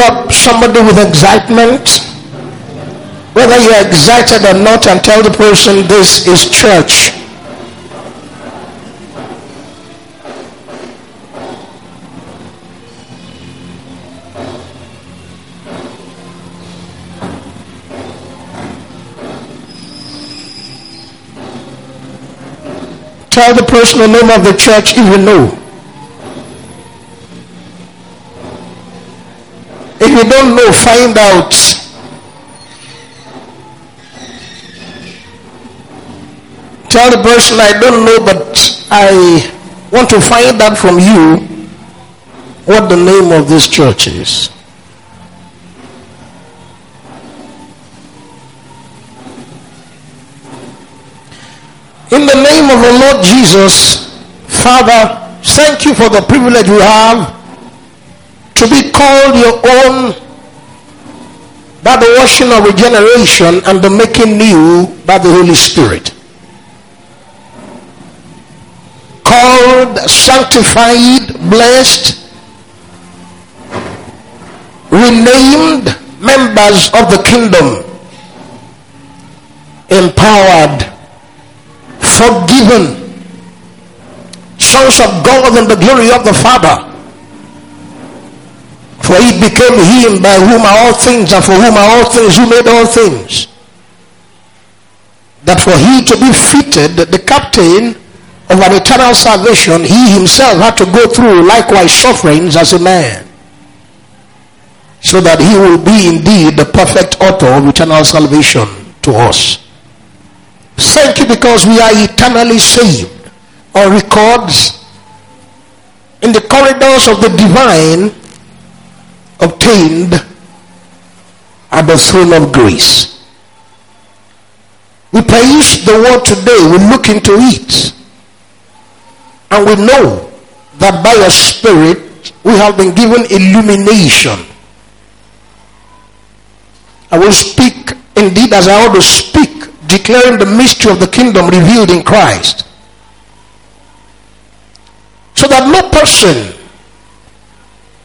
up somebody with excitement, whether you're excited or not, and tell the person this is church. Tell the person the name of the church if you know. If you don't find out. Tell the person I don't know, but I want to find out from you what the name of this church is. In the name of the Lord Jesus, Father, thank you for the privilege we have to be called your own by the washing of regeneration and the making new by the Holy Spirit. Called, sanctified, blessed, renamed members of the kingdom, empowered forgiven, sons of God in the glory of the Father. For it became him by whom are all things and for whom are all things who made all things. That for he to be fitted the captain of an eternal salvation, he himself had to go through likewise sufferings as a man. So that he will be indeed the perfect author of eternal salvation to us. Thank you because we are eternally saved on records in the corridors of the divine obtained at the throne of grace. We praise the word today, we look into it, and we know that by your spirit we have been given illumination. I will speak indeed as I ought to speak declaring the mystery of the kingdom revealed in Christ. So that no person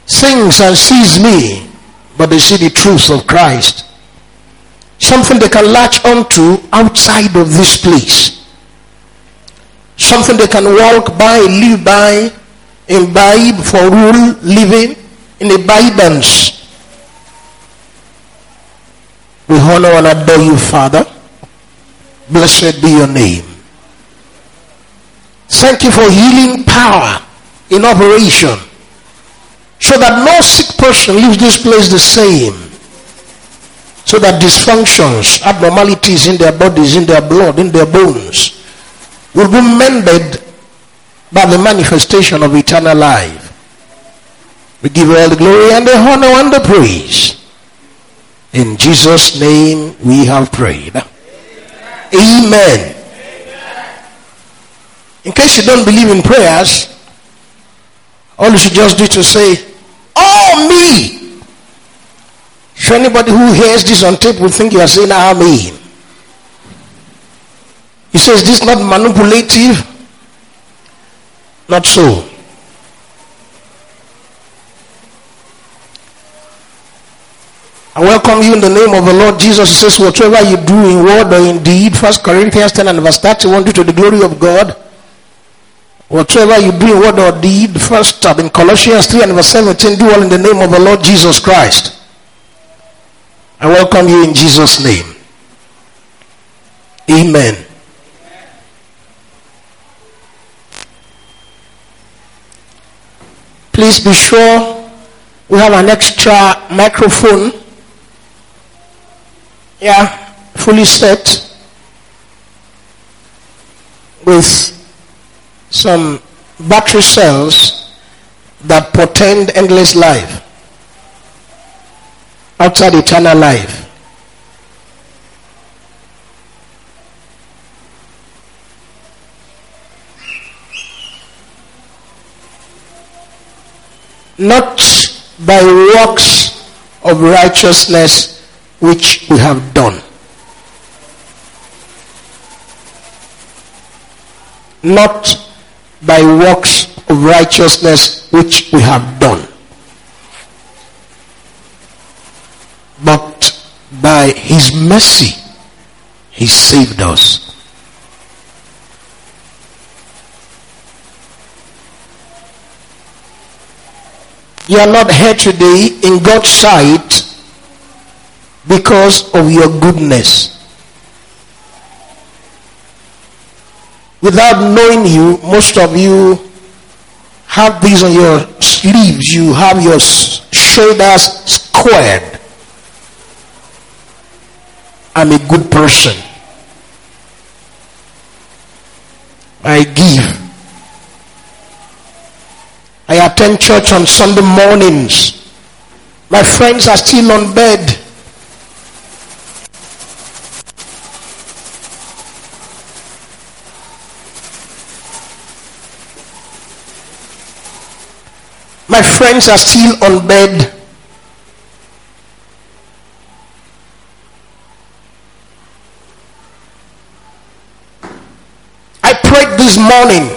thinks and sees me, but they see the truth of Christ. Something they can latch onto outside of this place. Something they can walk by, live by, imbibe for rule, living in abundance. We honor and adore you, Father. Blessed be your name. Thank you for healing power in operation so that no sick person leaves this place the same. So that dysfunctions, abnormalities in their bodies, in their blood, in their bones will be mended by the manifestation of eternal life. We give all the glory and the honor and the praise. In Jesus' name we have prayed. Amen. In case you don't believe in prayers, all you should just do to say, me. So anybody who hears this on tape will think you are saying, Ah, me. He says, This not manipulative? Not so. I welcome you in the name of the Lord Jesus. He says, whatever you do in word or in deed, First Corinthians 10 and verse 31, do to the glory of God. Whatever you do word or deed, first in Colossians 3 and verse 17, do all in the name of the Lord Jesus Christ. I welcome you in Jesus' name. Amen. Please be sure we have an extra microphone yeah, fully set with some battery cells that portend endless life outside eternal life. Not by works of righteousness which we have done. Not by works of righteousness which we have done, but by his mercy he saved us. You are not here today in God's sight because of your goodness. Without knowing you, most of you have these on your sleeves. You have your shoulders squared. I'm a good person. I give. I attend church on Sunday mornings. My friends are still on bed. My friends are still on bed. I prayed this morning.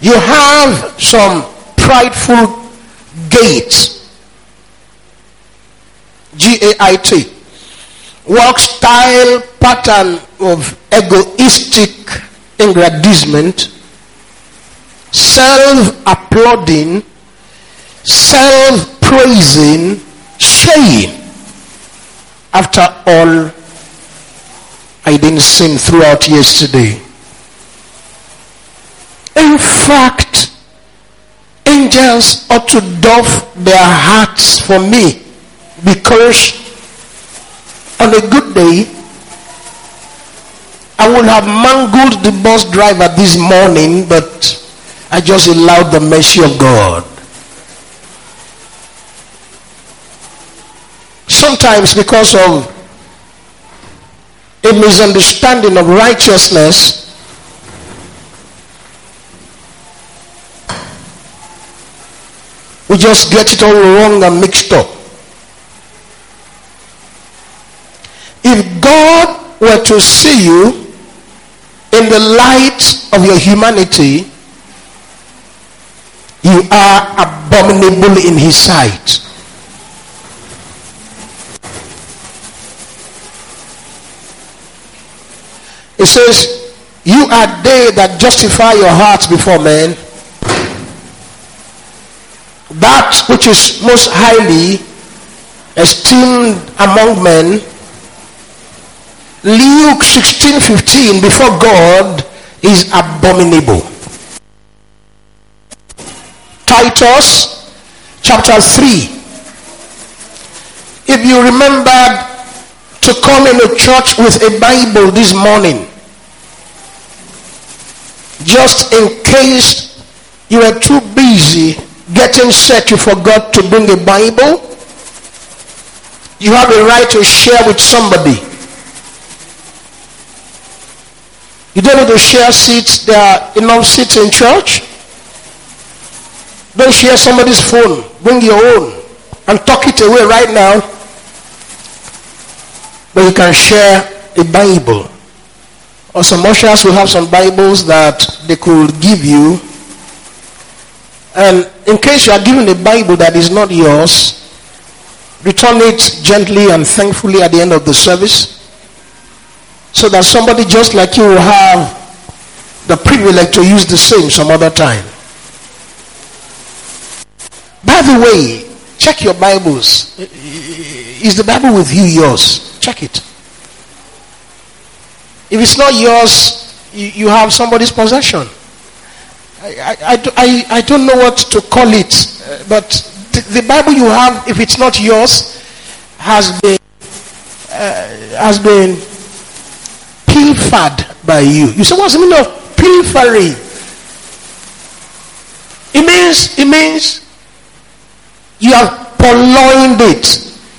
You have some prideful gaits. G A I T. Work style pattern of egoistic aggrandizement self applauding, self praising, saying, after all, I didn't sin throughout yesterday. In fact, angels ought to doff their hearts for me because on a good day, I would have mangled the bus driver this morning, but I just allowed the mercy of God. Sometimes, because of a misunderstanding of righteousness, we just get it all wrong and mixed up. If God were to see you in the light of your humanity, you are abominable in his sight. It says, You are they that justify your hearts before men. That which is most highly esteemed among men. Luke 16 15 before God is abominable. Titus chapter 3. If you remembered to come into church with a Bible this morning, just in case you were too busy getting set, you forgot to bring a Bible, you have a right to share with somebody. You don't need to share seats. There are enough seats in church. Don't share somebody's phone. Bring your own and tuck it away right now. But you can share a Bible. Or some ushers will have some Bibles that they could give you. And in case you are given a Bible that is not yours, return it gently and thankfully at the end of the service so that somebody just like you will have the privilege to use the same some other time. By the way, check your Bibles. Is the Bible with you yours? Check it. If it's not yours, you, have somebody's possession. I, I, I, I, don't know what to call it, but the, the Bible you have, if it's not yours, has been uh, has been pilfered by you. You say, what's the meaning of pilfering? It means it means you have purloined it.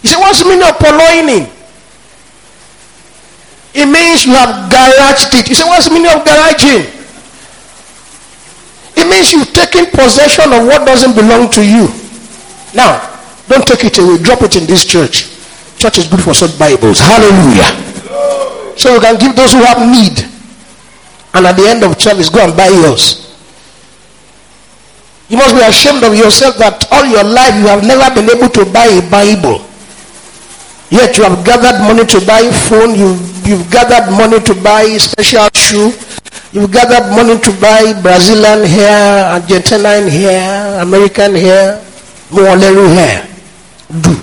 You say, what's the meaning of purloining? It means you have garaged it. You say, what's the meaning of garaging? It means you've taken possession of what doesn't belong to you. Now, don't take it away. Drop it in this church. Church is good for such Bibles. Hallelujah. So you can give those who have need. And at the end of service, go and buy yours. You must be ashamed of yourself that all your life you have never been able to buy a Bible. Yet you have gathered money to buy phone, you, you've gathered money to buy special shoe, you've gathered money to buy Brazilian hair, Argentinian hair, American hair, Moaleru hair. Do.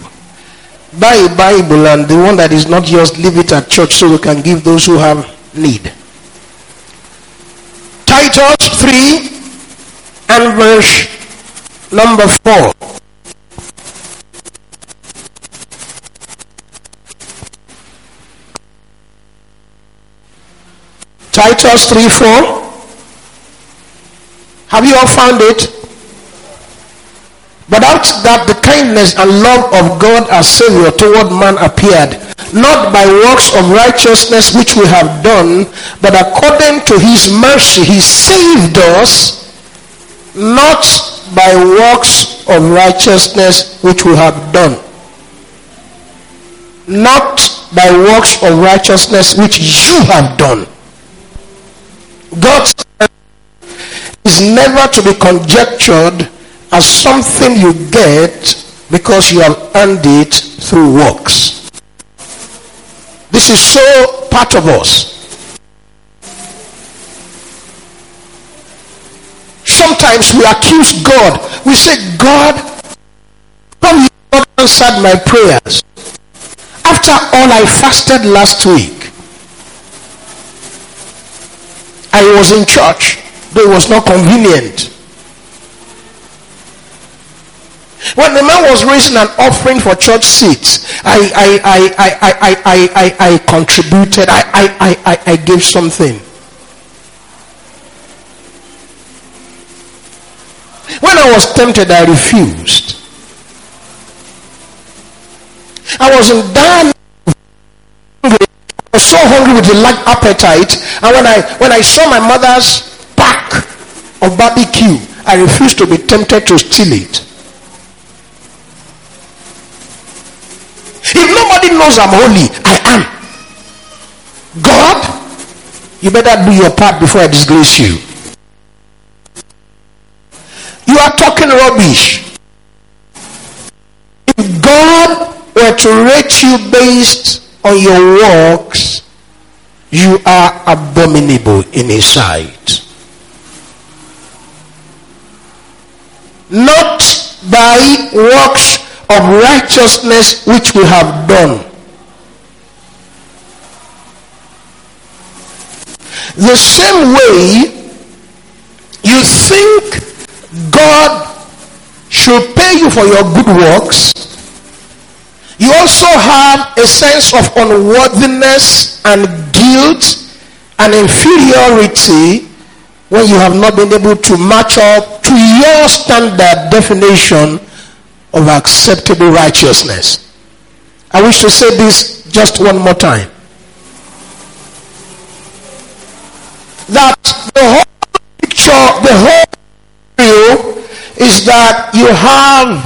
Buy a Bible and the one that is not yours, leave it at church so we can give those who have need. Titus 3 and verse number 4. Titus 3 4. Have you all found it? But after that, the kindness and love of God our Savior toward man appeared, not by works of righteousness which we have done, but according to his mercy, he saved us, not by works of righteousness which we have done. Not by works of righteousness which you have done. God's is never to be conjectured as something you get because you have earned it through works. This is so part of us. sometimes we accuse God. We say, God, come you not answered my prayers. After all, I fasted last week. I was in church, though it was not convenient. When the man was raising an offering for church seats, I I I I I I I, I, contributed, I I I I gave something. When I was tempted, I refused. I was in dire I was so hungry with the lack appetite, and when I when I saw my mother's pack of barbecue, I refused to be tempted to steal it. If nobody knows I'm holy, I am. God, you better do your part before I disgrace you. Are talking rubbish. If God were to rate you based on your works, you are abominable in his sight. Not by works of righteousness which we have done. The same way you think God should pay you for your good works, you also have a sense of unworthiness and guilt and inferiority when you have not been able to match up to your standard definition of acceptable righteousness. I wish to say this just one more time. That the whole picture, the whole is that you have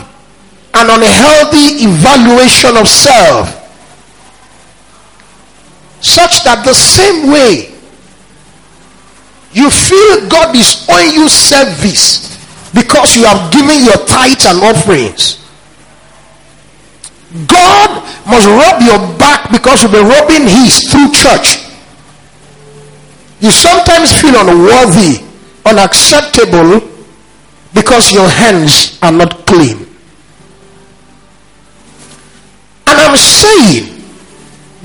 an unhealthy evaluation of self such that the same way you feel God is owing you service because you have given your tithes and offerings. God must rub your back because you've been rubbing his through church. You sometimes feel unworthy, unacceptable because your hands are not clean. And I'm saying,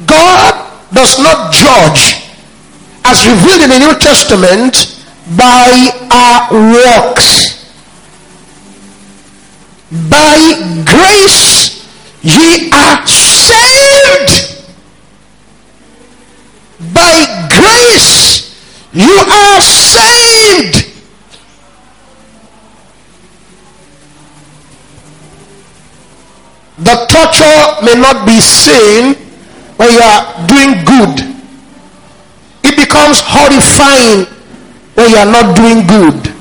God does not judge as revealed in the New Testament by our works. By grace ye are saved. By grace you are saved. The torture may not be seen when you are doing good. It becomes horrifying when you are not doing good.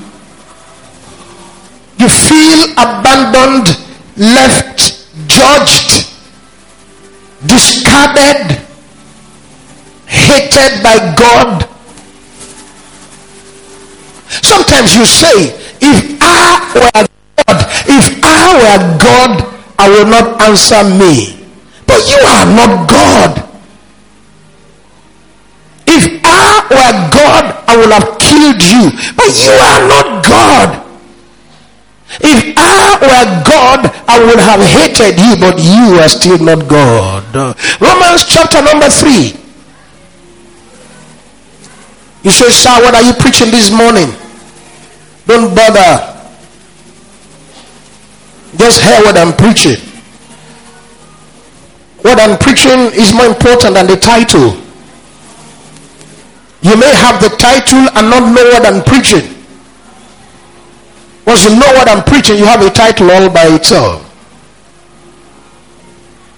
You feel abandoned, left, judged, discarded, hated by God. Sometimes you say, if I were God, if I were God, I will not answer me. But you are not God. If I were God, I would have killed you. But you are not God. If I were God, I would have hated you, but you are still not God. Romans chapter number 3. You say, Sir, what are you preaching this morning? Don't bother. Just hear what I'm preaching. What I'm preaching is more important than the title. You may have the title and not know what I'm preaching. Once you know what I'm preaching, you have a title all by itself.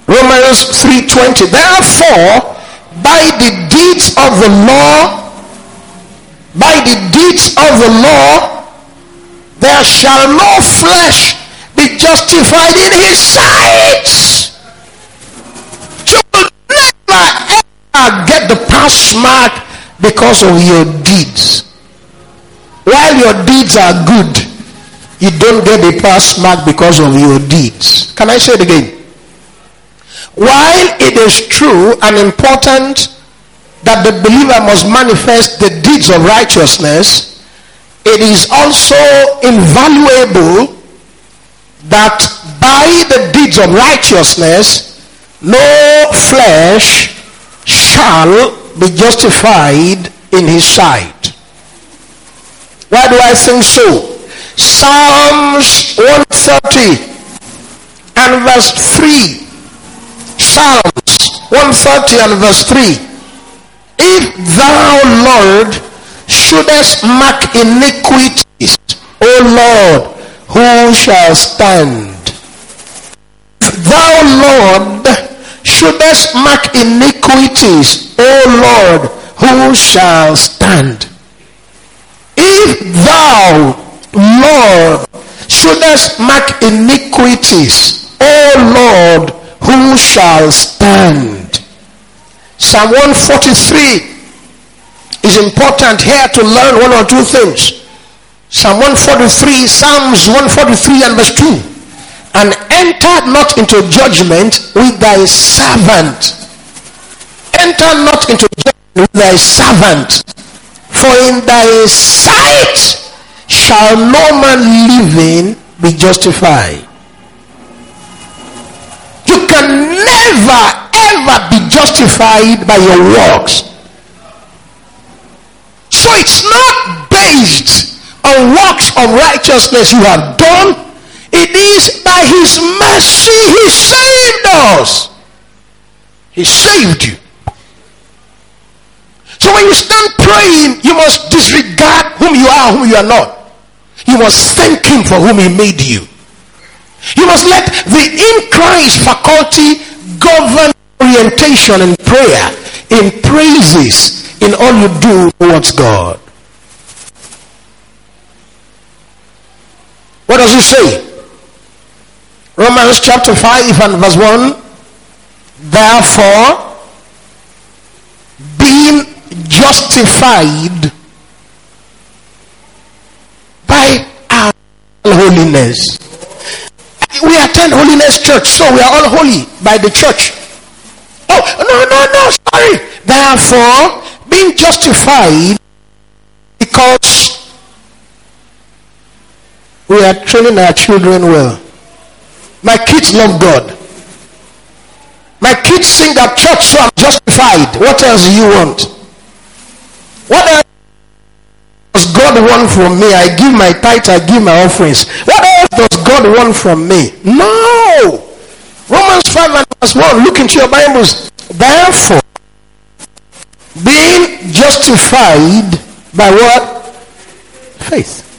Romans 3:20. Therefore, by the deeds of the law, by the deeds of the law, there shall no flesh be justified in his sight. You will never ever get the pass mark because of your deeds. While your deeds are good, you don't get a pass mark because of your deeds. Can I say it again? While it is true and important that the believer must manifest the deeds of righteousness, it is also invaluable that by the deeds of righteousness, no flesh shall be justified in his sight. Why do I think so? Psalms 130 and verse 3. Psalms 130 and verse 3. If thou, Lord, shouldest mark iniquities, O Lord, who shall stand? If thou, Lord, shouldest mark iniquities, O Lord, who shall stand? If thou, Lord, shouldest mark iniquities, O Lord, who shall stand? Psalm 143 is important here to learn one or two things. Psalm 143, Psalms 143 and verse 2. And enter not into judgment with thy servant. Enter not into judgment with thy servant. For in thy sight shall no man living be justified. You can never ever be justified by your works. So it's not based on works of righteousness you have done. It is by his mercy he saved us. He saved you. So when you stand praying, you must disregard whom you are, whom you are not. You must thank Him for whom He made you. You must let the in Christ faculty govern orientation and prayer, in praises, in all you do towards God. What does he say? Romans chapter 5 and verse 1. Therefore, being justified by our holiness. We attend holiness church, so we are all holy by the church. Oh, no, no, no, sorry. Therefore, being justified because we are training our children well. My kids love God. My kids sing at church, so I'm justified. What else do you want? What else does God want from me? I give my tithe, I give my offerings. What else does God want from me? No. Romans 5 and verse 1. Look into your Bibles. Therefore, being justified by what? Faith.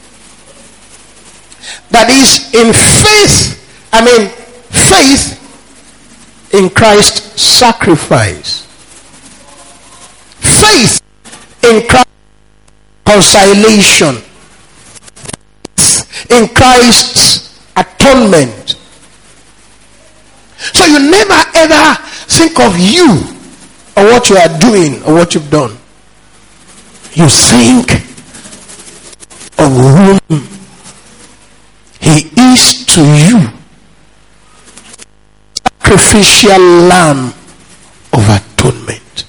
That is, in faith, I mean, faith in Christ's sacrifice. Faith in Christ's reconciliation in Christ's atonement. So you never ever think of you or what you are doing or what you've done. You think of whom he is to you. sacrificial lamb of atonement.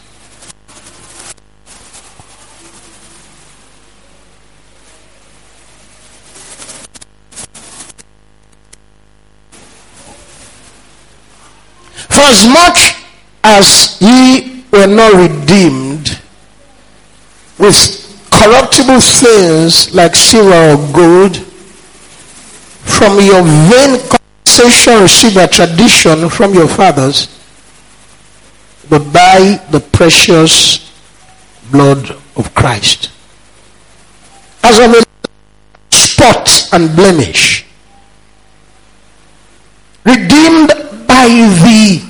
For as much as ye were not redeemed with corruptible things like silver or gold from your vain conversation received by tradition from your fathers, but by the precious blood of Christ. As of a spot and blemish, redeemed by the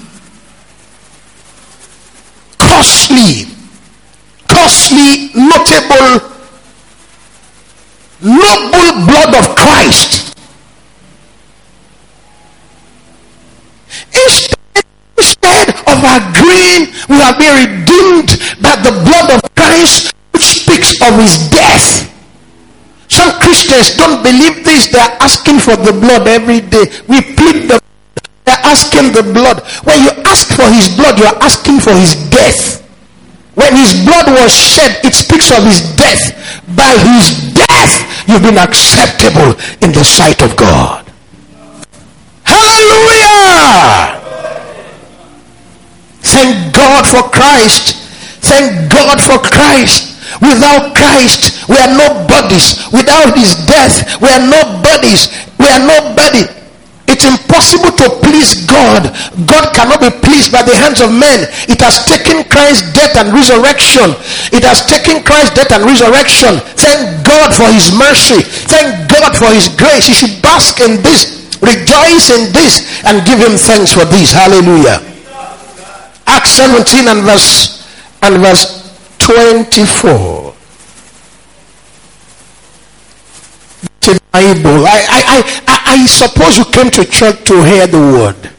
costly, costly, notable, noble blood of Christ. Instead of agreeing, we have been redeemed by the blood of Christ, which speaks of his death. Some Christians don't believe this. They are asking for the blood every day. We plead the they're asking the blood. When you ask for his blood, you are asking for his death. When his blood was shed, it speaks of his death. By his death, you've been acceptable in the sight of God. Hallelujah! Thank God for Christ. Thank God for Christ. Without Christ, we are nobodies. Without his death, we are nobodies. We are nobody. It's impossible to please God. God cannot be pleased by the hands of men. It has taken Christ's death and resurrection. It has taken Christ's death and resurrection. Thank God for his mercy. Thank God for his grace. You should bask in this, rejoice in this, and give him thanks for this. Hallelujah. Acts 17 and verse and verse 24. Bible. I, I, I, I suppose you came to church to hear the word.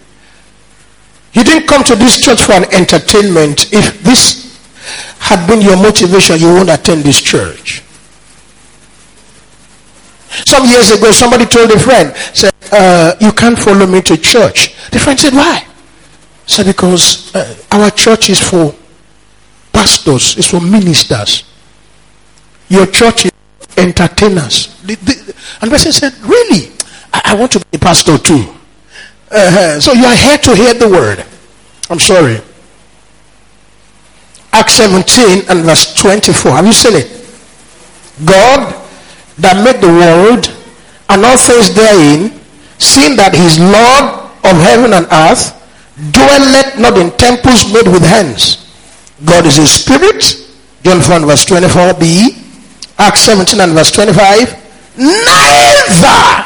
You didn't come to this church for an entertainment. If this had been your motivation, you won't attend this church. Some years ago, somebody told a friend, said, uh, you can't follow me to church. The friend said, why? Said, because uh, our church is for pastors, it's for ministers. Your church is entertainers. The, the, and person said, Really? I, I, want to be a pastor too. Uh-huh. So you are here to hear the word. I'm sorry. Acts 17 and verse 24. Have you seen it? God that made the world and all things therein, seeing that he is Lord of heaven and earth, dwelleth not in temples made with hands. God is a spirit. John 4 verse 24b. Acts 17 and verse 25. Neither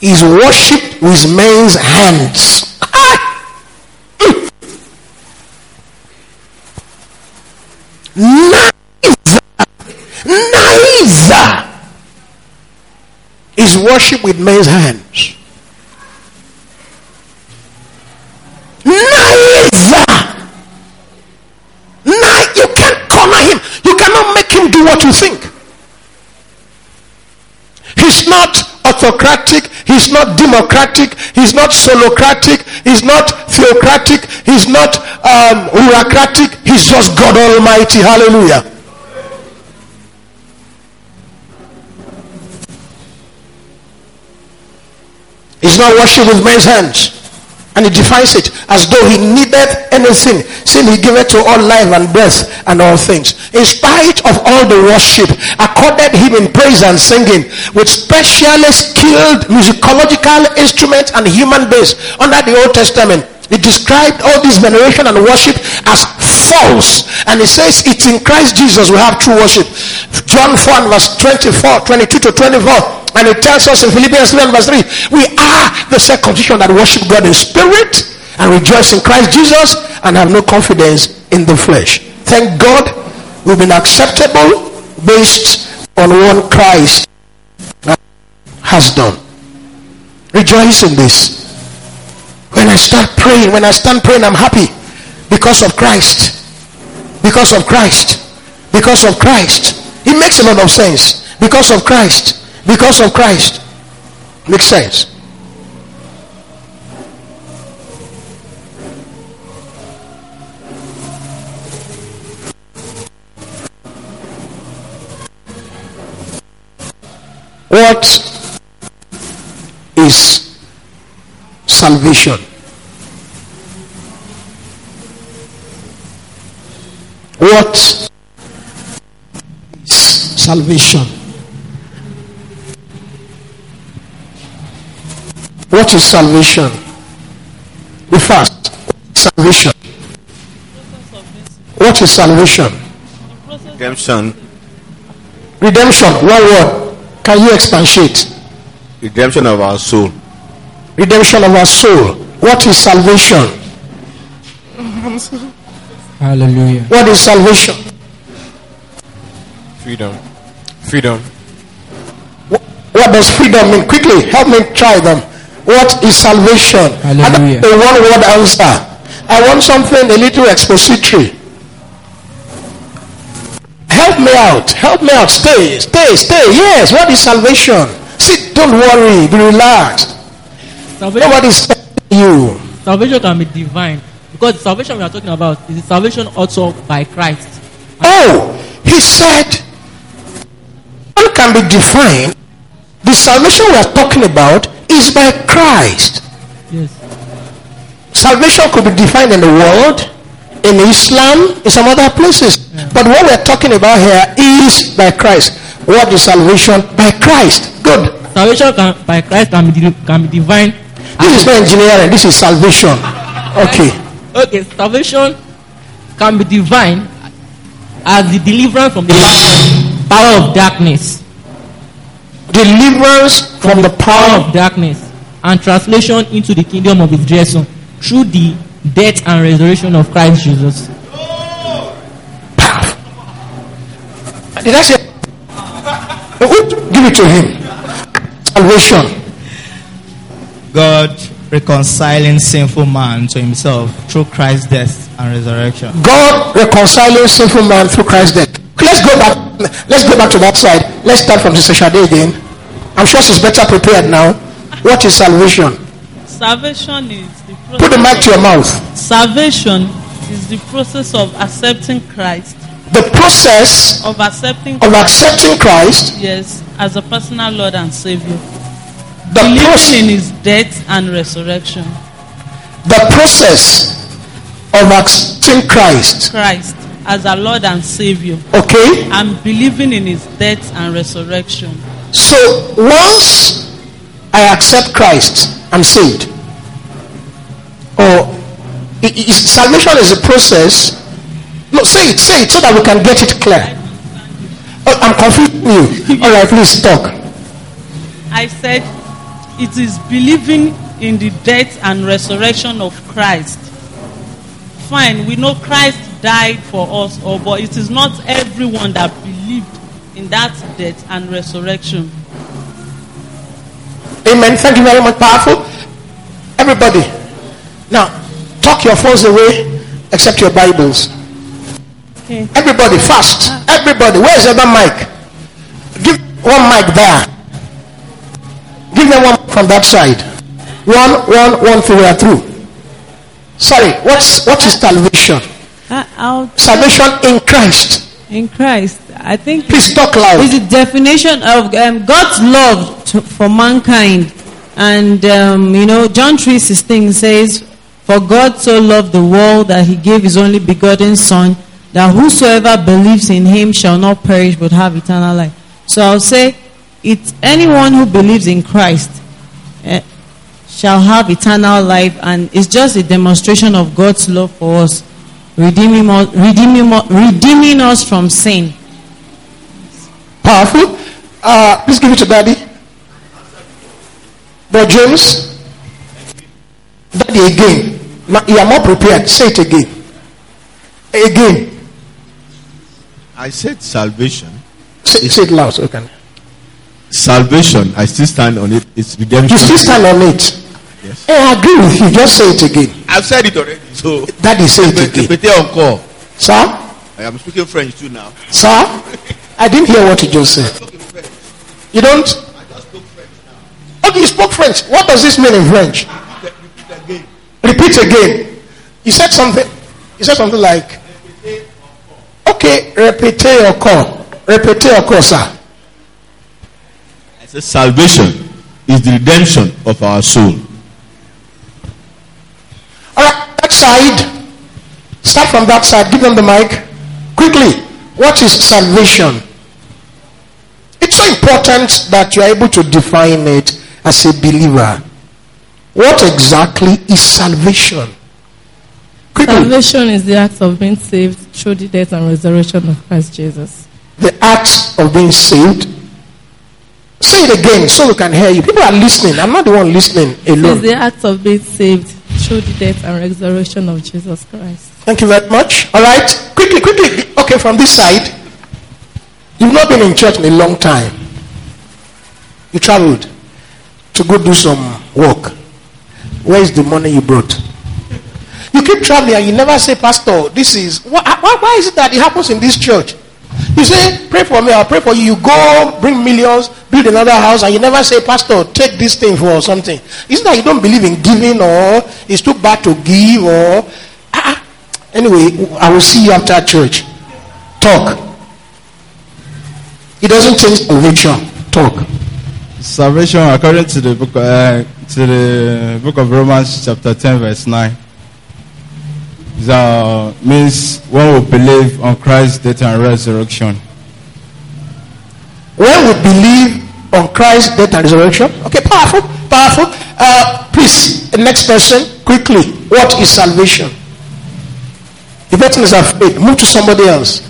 is worshipped with men's hands. Neither, neither is worship with men's hands. Neither. Neither. You can't corner him. You cannot make him do what you think. He's not autocratic. He's not democratic. He's not solocratic. He's not theocratic. He's not um, bureaucratic. He's just God Almighty. Hallelujah. He's not worship with men's hands. And he defines it as though he needed anything. Seeing he gave it to all life and breath and all things. In spite of all the worship, accorded him in praise and singing with specially skilled musicological instruments and human bass under the Old Testament. He described all this veneration and worship as false. And he says it's in Christ Jesus we have true worship. John 4 verse 24, 22 to 24. And it tells us in Philippians 11 verse 3, we are the circumcision that worship God in spirit and rejoice in Christ Jesus and have no confidence in the flesh. Thank God we've been acceptable based on what Christ has done. Rejoice in this. When I start praying, when I stand praying, I'm happy because of Christ. Because of Christ. Because of Christ. It makes a lot of sense. Because of Christ because of Christ. Makes sense. What is salvation? What is salvation? What is salvation? The first salvation. What is salvation? Redemption. Redemption. One word. Can you expatiate? Redemption of our soul. Redemption of our soul. What is salvation? Hallelujah. What is salvation? Freedom. Freedom. Wh- What does freedom mean? Quickly, help me try them. What is salvation? I don't Hallelujah. a one word answer. I want something a little expository. Help me out. Help me out. Stay, stay, stay. Yes, what is salvation? Sit, don't worry. Be relaxed. Salvation, Nobody's telling you. salvation can be divine because the salvation we are talking about is the salvation also by Christ. Oh, he said, one can be defined. The salvation we are talking about is by Christ. Yes. Salvation could be defined in the world, in Islam, in some other places. But what we're talking about here is by Christ. What is salvation? By Christ. Good. Salvation can, by Christ can be can be divine. This is not engineering, this is salvation. Okay. Okay, salvation can be divine as the deliverance from the power of darkness, Deliverance from the power power of darkness, and translation into the kingdom of His dear Son through the death and resurrection of Christ Jesus. Did I say? Give it to him. Salvation. God reconciling sinful man to himself through Christ's death and resurrection. God reconciling sinful man through Christ's death. Let's go back. Let's go back to that side. Let's start from Sister Shade again. I'm sure she's better prepared now. What is salvation? Salvation is the Put the mic to your mouth. salvation is the process of accepting Christ, The process of accepting of accepting Christ, yes as a personal Lord and Savior, the, believing in His death and resurrection. the process of accepting Christ. Christ as a Lord and Savior, Okay? and believing in His death and resurrection. So once I accept Christ, I'm saved. Or i- i- salvation is a process. No, say it, say it so that we can get it clear. Oh, I'm confusing you. All right, please talk. I said it is believing in the death and resurrection of Christ. Fine, we know Christ died for us, or but it is not everyone that believed in that death and resurrection. Amen. Thank you very much. Powerful. Everybody. Now, talk your phones away except your Bibles. Okay. Everybody, fast. Everybody. Where's the other mic? Give one mic there. Give them one from that side. One, one, one through. We are through. Sorry. What's what is salvation? Uh, Salvation in Christ. In Christ. I think Please talk loud. is the definition of um, God's love to, for mankind, and um, you know John three sixteen says, "For God so loved the world that He gave His only begotten Son, that whosoever believes in Him shall not perish but have eternal life." So I'll say, it's anyone who believes in Christ eh, shall have eternal life, and it's just a demonstration of God's love for us, redeeming us, redeeming, us- redeeming us from sin. Powerful. Uh, please give it to Daddy. Brother James. Daddy again. You are more prepared. Say it again. Again. I said salvation. Say, say it loud so you can. Salvation, I still stand on it. It's redemption. You redemption. still stand on it. Yes. I agree with you. Just say it again. I've said it already. So, Daddy, say it again. Répétez encore. Sir? I am speaking French too now. Sir? I didn't hear what you just said. You don't? I just spoke French now. Okay, you spoke French. What does this mean in French? Repeat again. Repeat again. You said something. You said something like. Okay, répétez encore. Répétez encore, sir. I I said salvation is the redemption of our soul. That side. Start from that side. Give them the mic. Quickly. What is salvation? It's so important that you are able to define it as a believer. What exactly is salvation? Quickly. Salvation is the act of being saved through the death and resurrection of Christ Jesus. The act of being saved. Say it again so we can hear you. People are listening. I'm not the one listening alone. the act of being saved through the death and resurrection of Jesus Christ. Thank you very much. All right. Quickly, quickly. Okay, from this side. You've not been in church in a long time. You traveled to go do some work. Where is the money you brought? You keep traveling and you never say, Pastor, this is. Why, why, why is it that it happens in this church? You say, Pray for me, I'll pray for you. You go, bring millions, build another house, and you never say, Pastor, take this thing for something. Is it that you don't believe in giving or it's too bad to give or. Ah, ah. Anyway, I will see you after church. Talk. It doesn't change salvation. Talk. Salvation, according to the book, uh, to the book of Romans, chapter ten, verse nine, uh, means one will believe on Christ's death and resurrection. When we believe on Christ's death and resurrection, okay, powerful, powerful. Uh, please, next person, quickly. What is salvation? If person is afraid. Move to somebody else.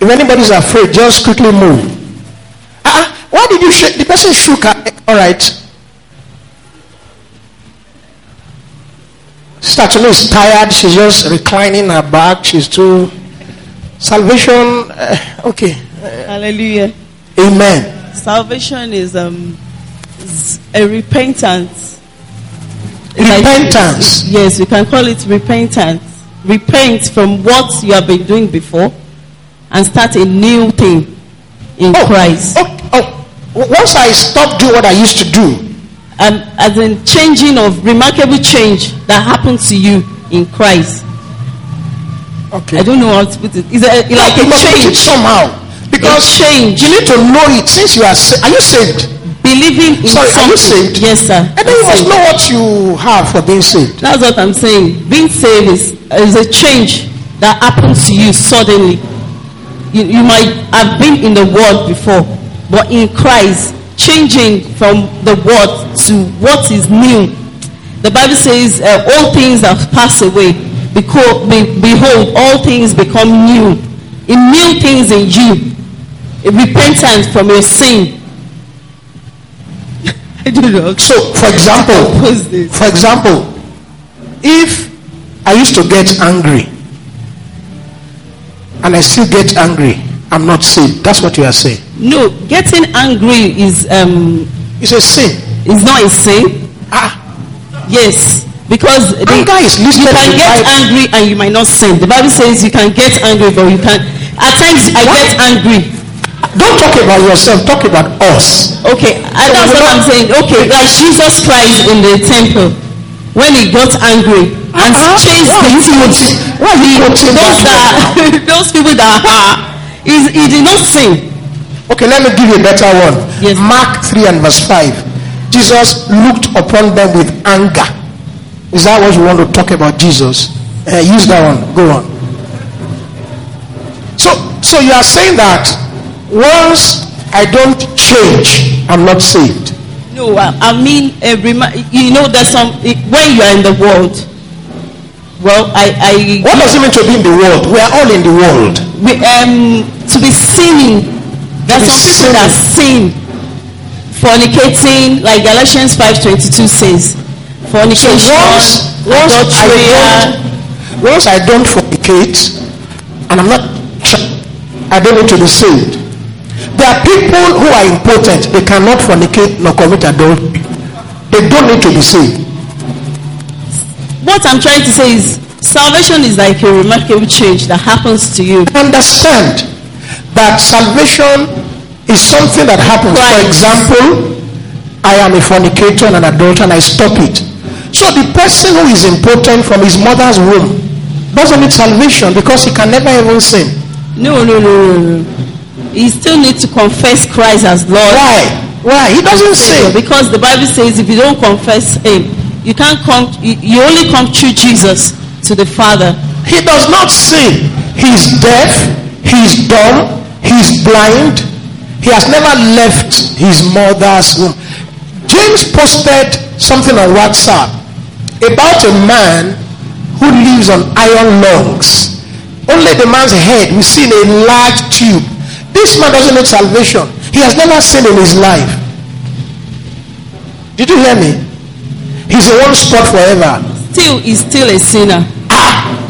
If anybody is afraid, just quickly move. Uh-uh. Why did you shake? The person shook All right. Sister Tolu is tired. She's just reclining her back. She's too. Salvation. Uh, okay. Hallelujah. Amen. Salvation is um a repentance. Repentance. Yes, we can call it repentance. Repent from what you have been doing before and start a new thing in Christ. Oh, oh, once I stop doing what I used to do, Um, as in changing of remarkable change that happened to you in Christ. okay. I don't know how to put it. It's a, like a it change. somehow because A change. you need to know it since you are. Sa- are you saved? Believing in Sorry, are you saved? Yes, sir. And then you must know what you have for being saved. That's what I'm saying. Being saved is, is a change that happens to you suddenly. You, you might have been in the world before, but in Christ, changing from the what to what is new. The Bible says, uh, all things have passed away. Beco- be- behold, all things become new. In new things in you. A repentance from your sin. I don't know. So, for example, this? for example, if I used to get angry and I still get angry, I'm not saved. That's what you are saying. No, getting angry is um It's a sin. is not a sin. Ah, Yes, because the, Anger is listed you can get angry and you might not sin. The Bible says you can get angry, but you can. At times I What? get angry. don't talk about yourself. Talk about us. Okay, and that's what I'm saying. Okay, like Jesus Christ in the temple when he got angry and Uh-huh. chased Why are the you quoting? Why are you quoting those that? those people that are is he did not sin. Okay, let me give you a better one. Yes. Mark 3 and verse 5. Jesus looked upon them with anger. Is that what you want to talk about Jesus? Uh, use that one. Go on. So, so you are saying that once I don't change, I'm not saved. No, I, I mean, rema- you know, there's some when you are in the world. Well, I, I What does it mean to be in the world? We are all in the world. we, um, to be sinning. There's be some people that sin, fornicating, like Galatians five twenty two says, fornication, once, once I don't, once I don't fornicate, and I'm not, I don't need to be saved. There are people who are impotent; they cannot fornicate nor commit adultery. They don't need to be saved. What I'm trying to say is, salvation is like a remarkable change that happens to you. Understand that salvation is something that happens. For example, I am a fornicator and an adulterer, and I stop it. So the person who is impotent from his mother's womb doesn't need salvation because he can never even sin. No, no, no, no, no. he still needs to confess Christ as Lord. Why? Why? He doesn't sin. Because the Bible says if you don't confess Him, you can't come. You, you only come through Jesus to the Father. He does not sin. He's deaf. He's dumb. He's blind. He has never left his mother's womb. James posted something on WhatsApp about a man who lives on iron lungs. Only the man's head we see in a large tube. This man doesn't need salvation. He has never sinned in his life. Did you hear me? He's in one spot forever. Still, he's still a sinner.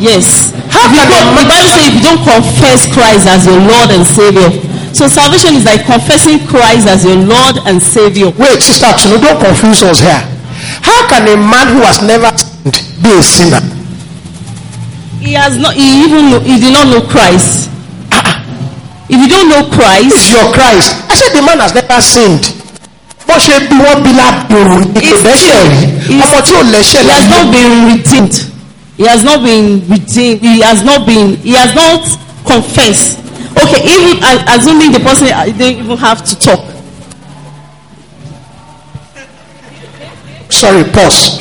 Yes. How If you can the Bible says if you don't confess Christ as your Lord and Savior, so salvation is like confessing Christ as your Lord and Savior. Wait, Sister Tunu, don't confuse us here. How can a man who has never sinned be a sinner? He has not. He even know, he did not know Christ. If you don't know It's Christ, your Christ. I said the man has never sinned. Bó ṣe bí wọ́n bí lábẹ́rù ní kò lẹ́ṣẹ̀ rí. Ọmọ tí ò lẹ́ṣẹ̀ he has not been redeemed. He has not been redeemed. He has not been. He has not confessed. Okay, even a- assuming the person uh, didn't even have to talk. Sorry, pause.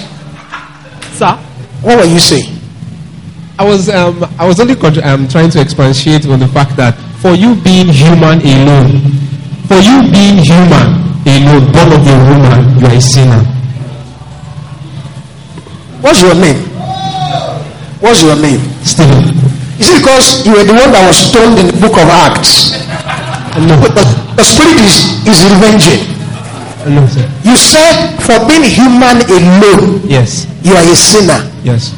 Sir, What were you saying? I was um, I was only con- um, trying to expatiate on the fact that for you being human alone, for you being human alone, born of a woman, you are a sinner. What's your name? What's your name? Still, Is it because you were the one that was stoned in the book of Acts? Uh, no, But the, the spirit is, is revenging. Uh, no, sir. You said for being human alone, Yes, you are a sinner. yes.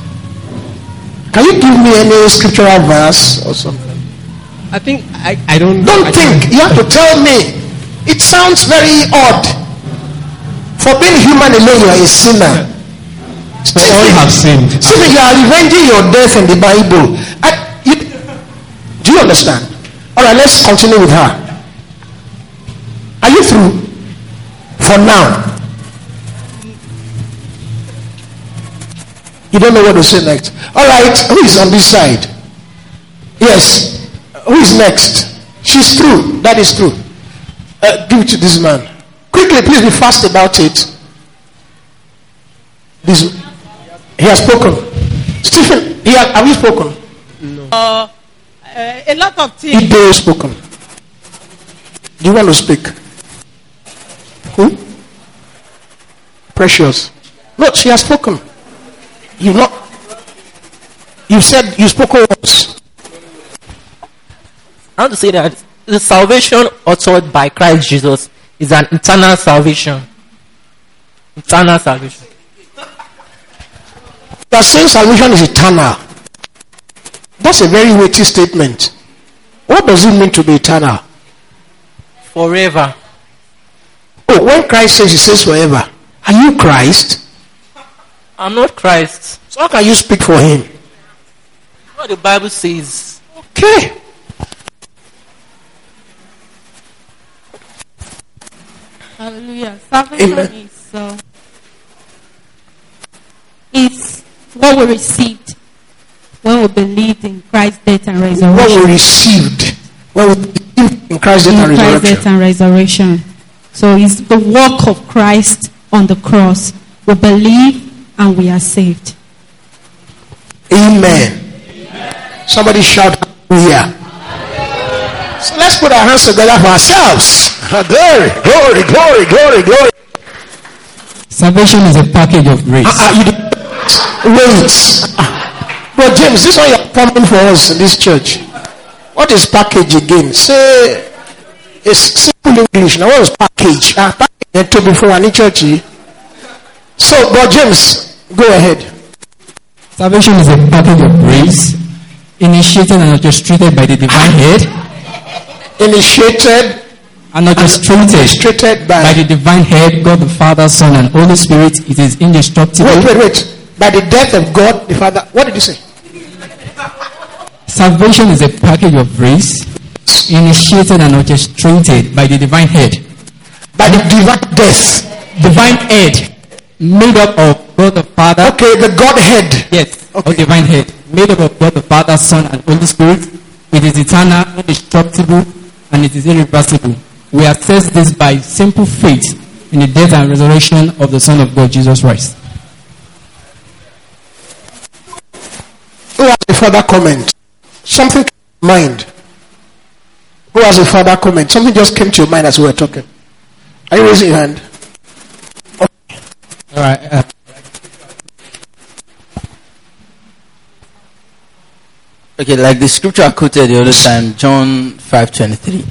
Can you give me any scriptural verse or something? I think I, I don't. Don't I think. You have to tell me. It sounds very odd. For being human alone, you are a sinner. For all have sinned. Stephen, you are revenging your death in the Bible. I, you, do you understand? All right, let's continue with her. Are you through? For now. You don't know what to say next. All right, who is on this side? Yes. Who is next? She's through. That is true. Uh, give it to this man. Quickly, please be fast about it. This, he has spoken. Stephen, he has, have you spoken? Uh, uh, a lot of things. Ido has spoken. Do you want to speak? Who? Precious. No, she has spoken. You not. You said you spoke once. I want to say that the salvation uttered by Christ Jesus is an eternal salvation. Eternal salvation. You are saying salvation is eternal. That's a very weighty statement. What does it mean to be eternal? Forever. Oh, when Christ says, He says forever. Are you Christ? I'm not Christ. So how can you speak for Him? What the Bible says. Okay. Hallelujah. Salvation Amen. is uh, is what we received when we believed in Christ's death and resurrection. What we received when we believed in Christ's death and in Christ's death resurrection. and resurrection. So it's the work of Christ on the cross. We believe and we are saved. Amen. Somebody shout hallelujah. So let's put our hands together for ourselves. Glory, glory, glory, glory, glory. Salvation is a package of grace. Uh, uh, you did- Wait. Ah. But James, this one you're coming for us in this church. What is package again? Say it's simple English. Now what is package? Ah, package to before any church. eh? So, but James, go ahead. Salvation is a package of grace initiated and orchestrated by the divine head Initiated, and orchestrated illustrated by. by the divine head, God the Father, Son, and Holy Spirit. It is indestructible. Wait, wait, wait. By the death of God the Father. What did you say? Salvation is a package of grace initiated and orchestrated by the divine head. By the divine death. Divine head made up of God the Father. Okay, the Godhead. Yes, Okay. of divine head made up of God the Father, Son, and Holy Spirit. It is eternal, indestructible, and it is irreversible. We assess this by simple faith in the death and resurrection of the Son of God, Jesus Christ. A further comment? Something came to mind. Who has a further comment? Something just came to your mind as we were talking. Are you raising your hand? All right. Uh, Okay, like the scripture I quoted the other time, John five twenty three.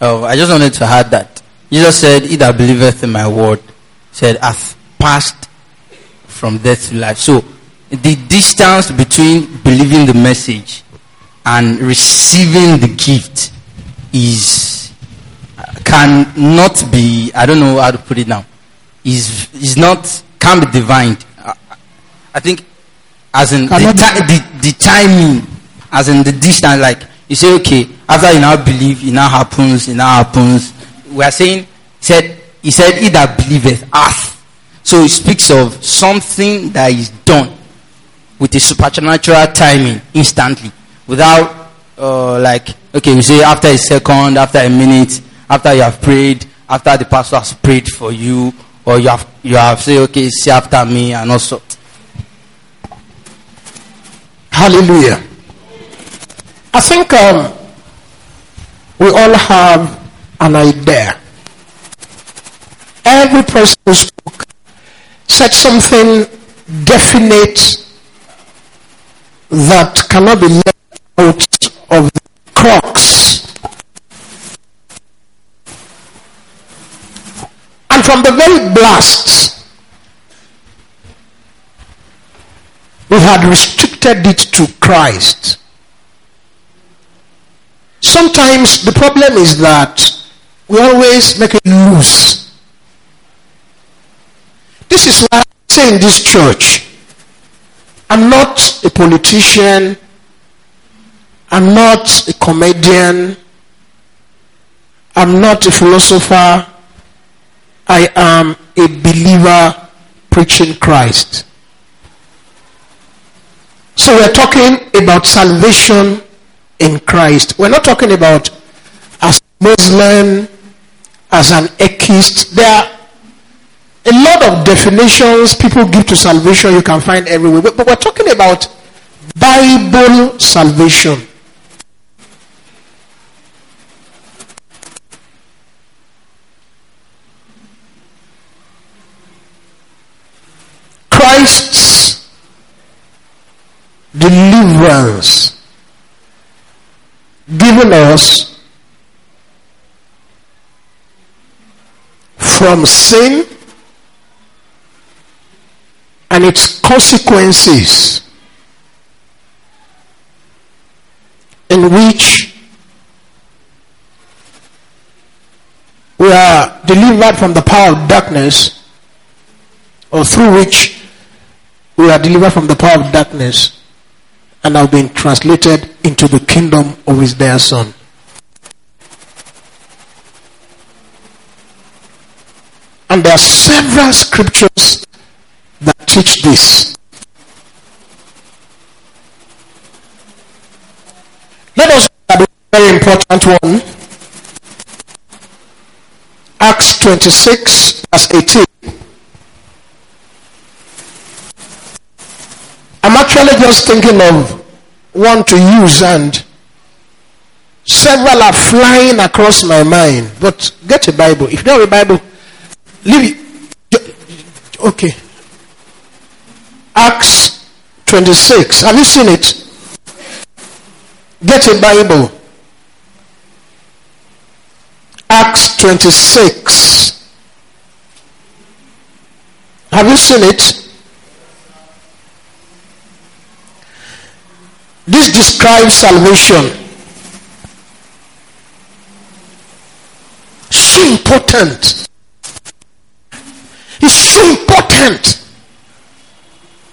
Oh, I just wanted to add that Jesus said, "He that believeth in my word," said, "hath passed from death to life." So, the distance between believing the message and receiving the gift is can not be. I don't know how to put it now. Is is not can be divined. I- I think, as in the, the the timing, as in the distance. Like you say, okay, after you now believe, it now happens. It now happens. We are saying, said he said, "He that believeth us So it speaks of something that is done with a supernatural timing instantly without uh, like okay we say after a second after a minute after you have prayed after the pastor has prayed for you or you have you have say okay say after me and also Hallelujah. I think um, we all have an idea. Every person who spoke said something definite that cannot be left out of the crux. And from the very blast, we had restricted it to Christ. Sometimes the problem is that we always make it loose. This is why I say in this church, I'm not a politician, I'm not a comedian, I'm not a philosopher, I am a believer preaching Christ. So we're talking about salvation in Christ. We're not talking about as Muslim, as an atheist. There are a lot of definitions people give to salvation you can find everywhere. But, we're talking about Bible salvation. Christ's deliverance given us from sin and its consequences in which we are delivered from the power of darkness or through which we are delivered from the power of darkness and have been translated into the kingdom of his dear son. And there are several scriptures that teach this. Let us a very important one. Acts 26, verse 18. I'm actually just thinking of one to use, and several are flying across my mind. But get a Bible. If you don't have a Bible, leave it. Okay. Acts 26. Have you seen it? Get a Bible. Acts 26. Have you seen it? This describes salvation. So important. It's so important.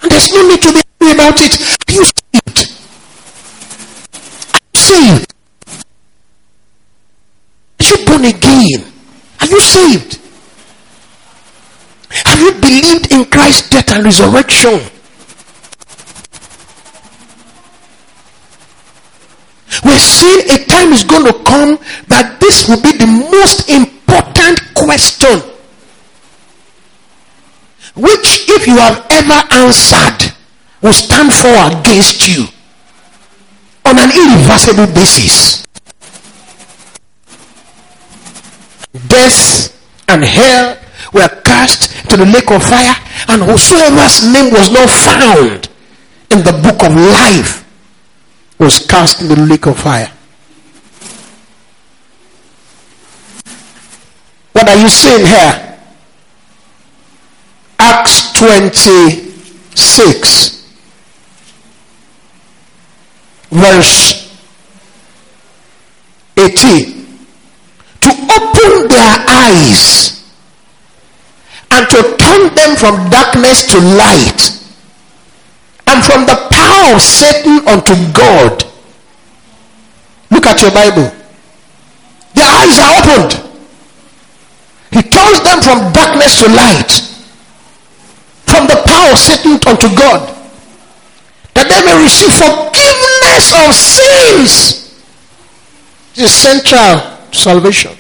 And there's no need to be happy about it. Are you saved? Are you saved? Are you born again? Are you saved? Have you believed in Christ's death and resurrection? We're seeing a time is going to come that this will be the most important question. Which, if you have ever answered, will stand for against you on an irreversible basis. Death and hell were cast to the lake of fire, and whosoever's name was not found in the book of life was cast in the lake of fire. What are you seeing here? Acts 26 verse 18 to open their eyes and to turn them from darkness to light and from the power of Satan unto God. Look at your Bible. Their eyes are opened. He turns them from darkness to light, from the power of Satan unto God that they may receive forgiveness of sins. This is central salvation.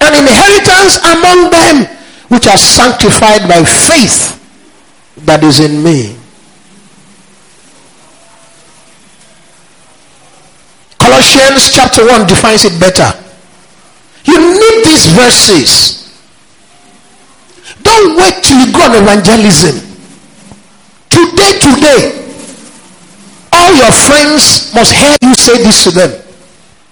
An inheritance among them which are sanctified by faith that is in me. Colossians chapter 1 defines it better. You need these verses. Don't wait till you go on evangelism. Today, today, all your friends must hear you say this to them.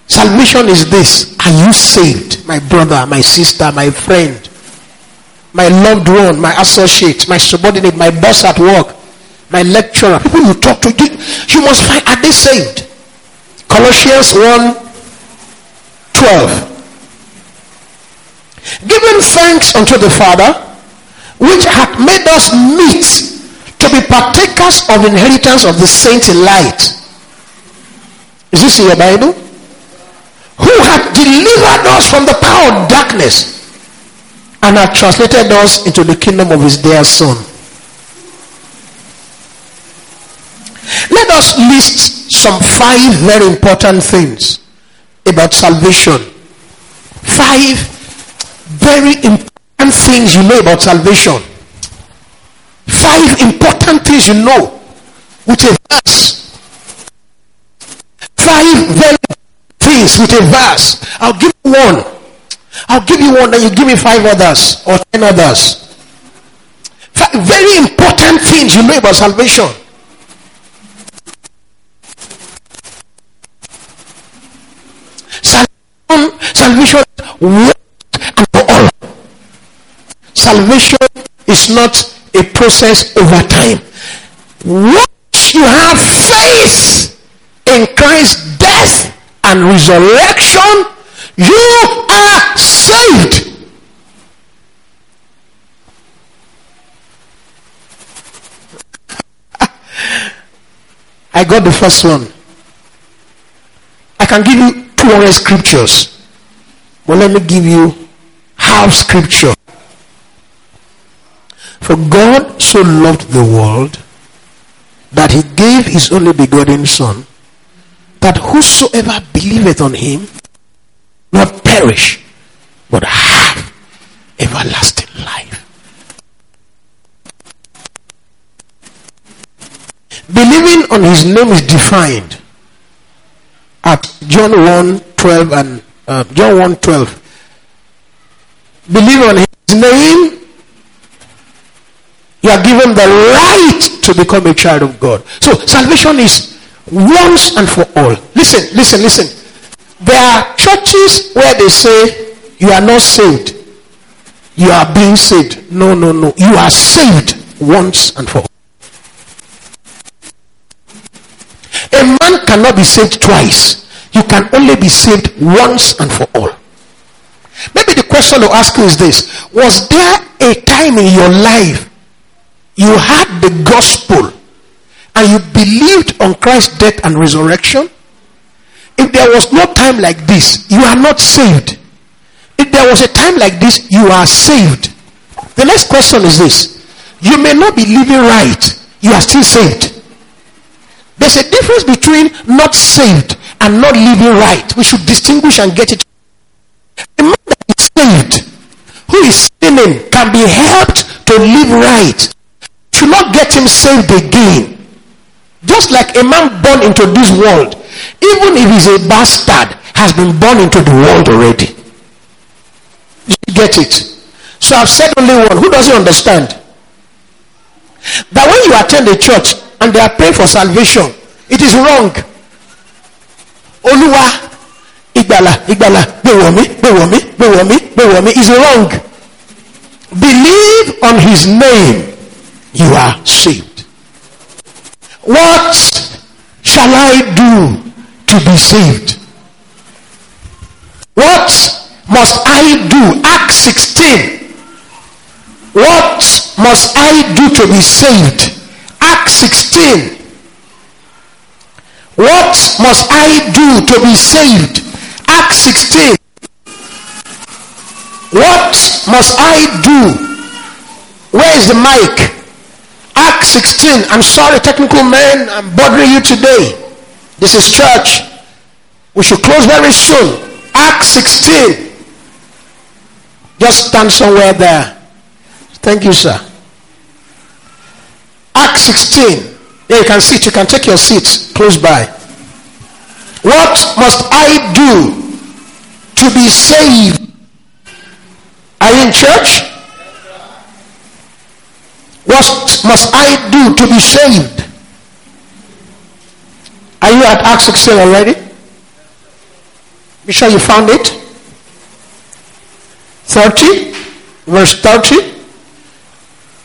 Salvation is this. Are you saved? My brother, my sister, my friend, my loved one, my associate, my subordinate, my boss at work, my lecturer, people you talk to, you you must find, are they saved? Colossians 1 12. Giving thanks unto the Father, which hath made us meet to be partakers of inheritance of the saints in light. Is this in your Bible? Who hath delivered us from the power of darkness and hath translated us into the kingdom of his dear son. Let us list some five very important things about salvation. Five very important things you know about salvation five important things you know with a verse. Five very things with a verse. I'll give you one. I'll give you one, then you give me five others or ten others. Five very important things you know about salvation. Salvation, salvation. Salvation is not a process over time. Once you have faith in Christ's death and resurrection, you are saved. I got the first one. I can give you two other scriptures. But let me give you half scripture. For God so loved the world that he gave his only begotten Son, that whosoever believeth on him not perish, but have everlasting life. Believing on his name is defined at John 1 12 and uh, John 1 12. Believe on his name you are given the right to become a child of God. So salvation is once and for all. Listen, listen, listen. There are churches where they say you are not saved. You are being saved. No, no, no. You are saved once and for all. A man cannot be saved twice. You can only be saved once and for all. Maybe the question to ask you is this Was there a time in your life you had the gospel and you believed on Christ's death and resurrection, if there was no time like this, you are not saved. If there was a time like this, you are saved. The next question is this you may not be living right, you are still saved. There's a difference between not saved and not living right. We should distinguish and get it. A man that is saved, who is sinning, can be helped to live right. Should not get him saved again. Just like a man born into this world, even if he's a bastard, has been born into the world already. You get it? So I've said only one. Who doesn't understand? That when you attend a church and they are praying for salvation, it is wrong. Oluwa, Igbala, Igbala, Bewomi, Bewomi, Bewomi, Bewomi is wrong. Believe on his name, you are saved. What shall I do to be saved? What must I do? Acts 16. What must I do to be saved? Acts 16. What must I do to be saved? Acts 16. What must I do? Where is the mic? Acts 16. I'm sorry, technical man, I'm bothering you today. This is church. We should close very soon. Acts 16. Just stand somewhere there. Thank you, sir. Acts 16. Yeah, you can sit. You can take your seat close by. What must I do to be saved? Are you in church? What must I do to be saved? Are you at Acts 16 already? Be sure you found it. 30, verse 30.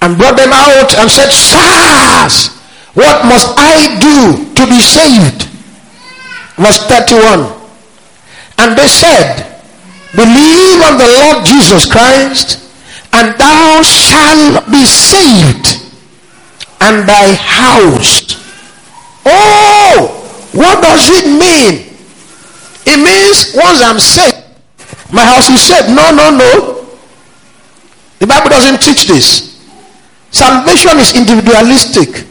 And brought them out and said, Sirs, what must I do to be saved? Verse 31. And they said, Believe on the Lord Jesus Christ, and thou shalt be saved, and thy house. Oh, what does it mean? It means once I'm saved, my house is saved. No, no, no. The Bible doesn't teach this. Salvation is individualistic.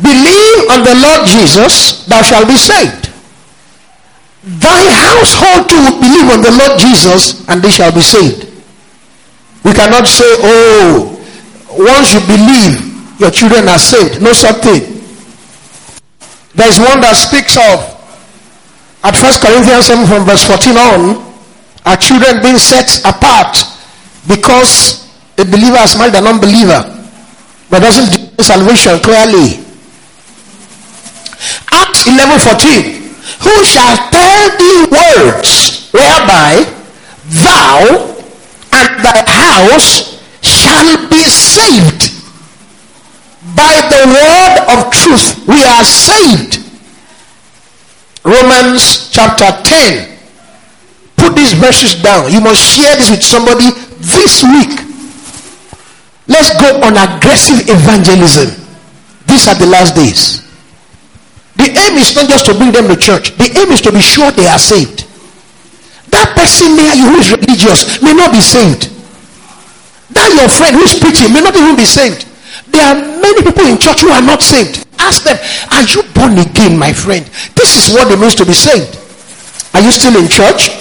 Believe on the Lord Jesus, thou shalt be saved. Thy household too will believe on the Lord Jesus, and they shall be saved. We cannot say, oh, once you believe, your children are saved. No such thing. There is one that speaks of at 1 Corinthians 7 from verse 14 on, our children being set apart because a believer has married an unbeliever, but doesn't do salvation clearly. Acts 11 14. Who shall tell thee words whereby thou and thy house shall be saved? By the word of truth, we are saved. Romans chapter 10. Put these verses down. You must share this with somebody this week. Let's go on aggressive evangelism. These are the last days. The aim is not just to bring them to church. The aim is to be sure they are saved. That person near you who is religious may not be saved. That your friend who is preaching may not even be saved. There are many people in church who are not saved. Ask them, are you born again, my friend? This is what it means to be saved. Are you still in church?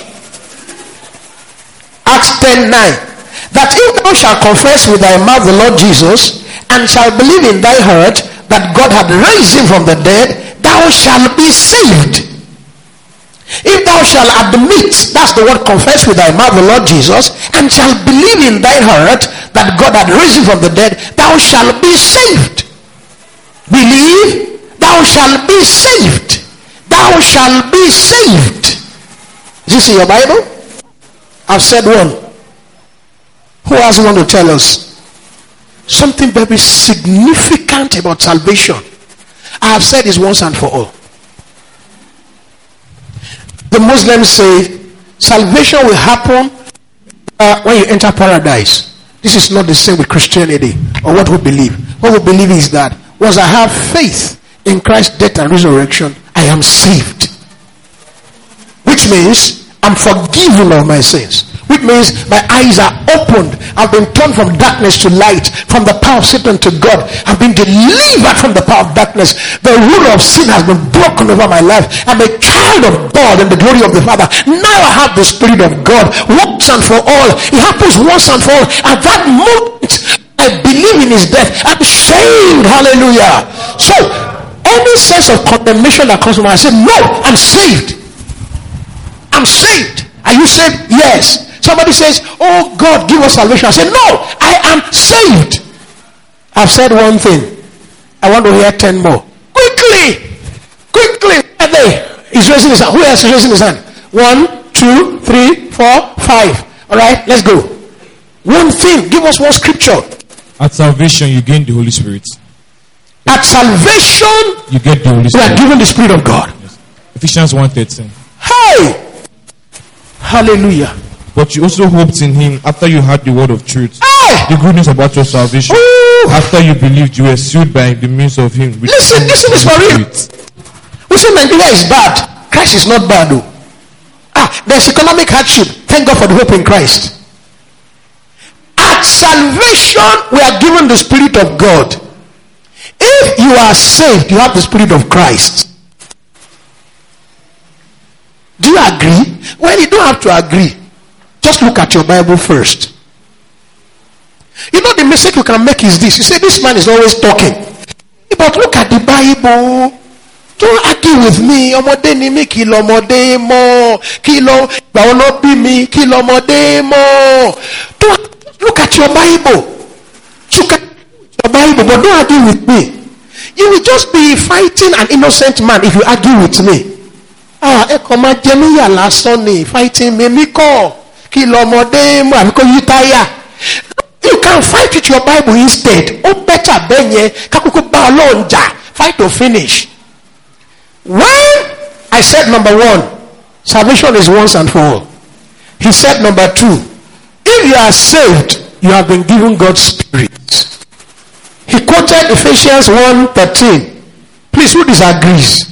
Acts 10 9 that if thou shalt confess with thy mouth the Lord Jesus and shalt believe in thy heart that God had raised him from the dead, thou shalt be saved. If thou shalt admit, that's the word confess with thy mouth the Lord Jesus, and shalt believe in thy heart that God had raised him from the dead, thou shalt be saved. Believe, thou shalt be saved. Thou shalt be saved. Is this in your Bible? I've said one. Who has one to tell us? Something very significant about salvation. I have said this once and for all. The Muslims say salvation will happen uh, when you enter paradise. This is not the same with Christianity or what we believe. What we believe is that once I have faith in Christ's death and resurrection, I am saved. Which means I'm forgiven of my sins. Which means my eyes are opened. I've been turned from darkness to light, from the power of Satan to God. I've been delivered from the power of darkness. The rule of sin has been broken over my life. I'm a child of God and the glory of the Father. Now I have the Spirit of God once and for all. It happens once and for all. At that moment, I believe in his death. I'm saved. Hallelujah. So, any sense of condemnation that comes to mind, I say, No, I'm saved. I'm saved. Are you saved? Yes. Somebody says, Oh God, give us salvation. I say, No, I am saved. I've said one thing. I want to hear ten more. Quickly! Quickly! Are they? He's raising his hand. Who else is raising his hand? One, two, three, four, five. Alright, let's go. One thing. Give us one scripture. At salvation, you gain the Holy Spirit. At salvation, You get the Holy Spirit. we are given the Spirit of God. Ephesians 1.13. Hey! Hallelujah. But you also hoped in Him after you heard the word of truth. Hey! The good news about your salvation. Ooh! After you believed, you were sealed by the means of Him. Listen, listen, Holy for real. We say Nigeria is bad. Christ is not bad though. Ah, there's economic hardship. Thank God for the hope in Christ. At salvation, we are given the Spirit of God. If you are saved, you have the Spirit of Christ. Do you agree? Well, you don't have to agree. Just look at your Bible first. You know, the mistake you can make is this. You say, This man is always talking. But look at the Bible. Don't argue with me. Ọmọdé ni mí kí lọmọdé mọ̀. Kí lọ gbà wọn lọ bí mi kí lọmọdé mọ̀. Look at your Bible. Look at your Bible, but don't argue with me. You will just be fighting an innocent man if you argue with me. Ah, ẹ kàn máa jẹ níyà fighting me mi kọ́ kí lọmọdé yí táyà. You can fight with your Bible instead. Ó bẹ́tà bẹ́ẹ̀ fight to finish. When I said number one, salvation is once and for all. He said number two, if you are saved, you have been given God's Spirit. He quoted Ephesians 1.13. Please, who disagrees?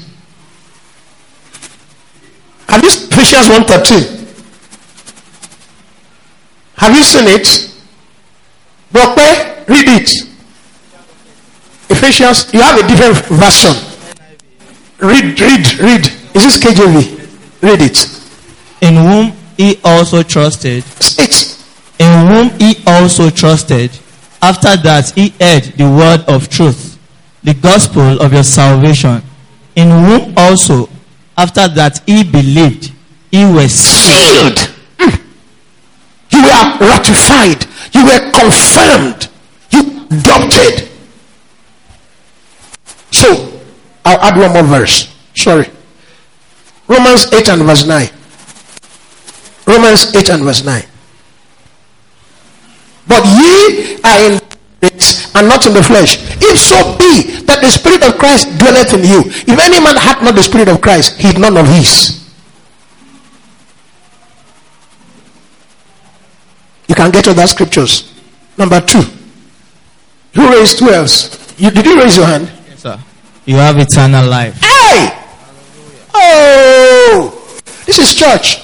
You seen Ephesians 1.13? Have you seen it? Broke, read it. Ephesians, you have a different version. Read, read, read. Is this KJV? Read it. in whom he also trusted, It. in whom he also trusted, after that he heard the word of truth, the gospel of your salvation, in whom also, after that he believed, he was sealed. You were ratified. You were confirmed. You adopted. So, I'll add one more verse. Sorry. Romans 8 and verse 9. Romans 8 and verse 9. But ye are in and not in the flesh. If so be that the Spirit of Christ dwelleth in you. If any man hath not the Spirit of Christ, he is none of his. You can get other scriptures. Number two. Who raised who else? You did you raise your hand? Yes, sir. You have eternal life. Hey! Oh! This is church.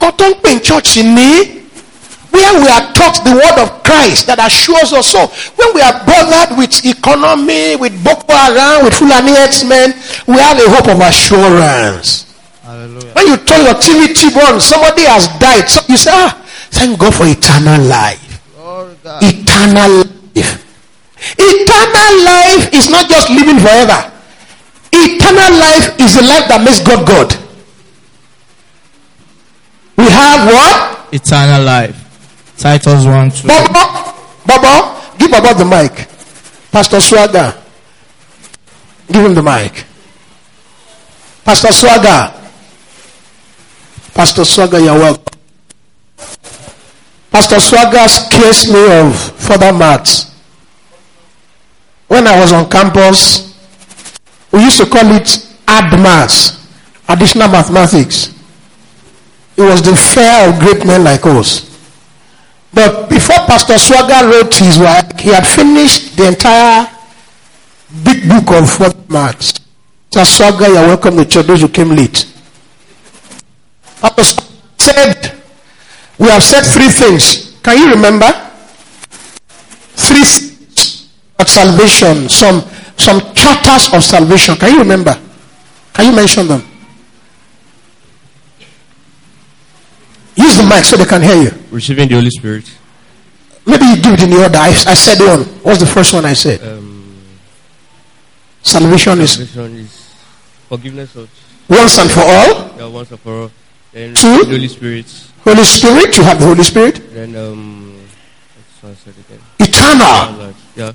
Cotton Pin Church in me, where we are taught the word of Christ that assures us so. When we are bothered with economy, with Boko Haram, with Fulani herdsmen, we have a hope of assurance. When you turn your TV on, somebody has died. So you say, ah, thank God for eternal life. Eternal life. Eternal life is not just living forever. Eternal life is the life that makes God God. We have what? Eternal life. Titus 1 2. Bobo, Bobo, give Bobo the mic. Pastor Swagger, give him the mic. Pastor Swagger, Pastor Swagger, you're welcome. Pastor Swagger scares me of further maths. When I was on campus, we used to call it add maths, additional mathematics. It was the fear of great men like us. But before Pastor Swagger wrote his work, he had finished the entire big book of what maths. Pastor Swagger, you're welcome to church, those who came late. Pastor said We have said three things. Can you remember? Three about salvation, some some charters of salvation. Can you remember? Can you mention them? Use the mic so they can hear you. Receiving the Holy Spirit. Maybe you do it in the order. I, I said one. What's the first one I said? Um, Salvation is is forgiveness of once and for all. yeah, once and for all. Then Two. the Holy Spirit. Holy Spirit, you have the Holy Spirit. Then um, what's one said again? Eternal. Yeah.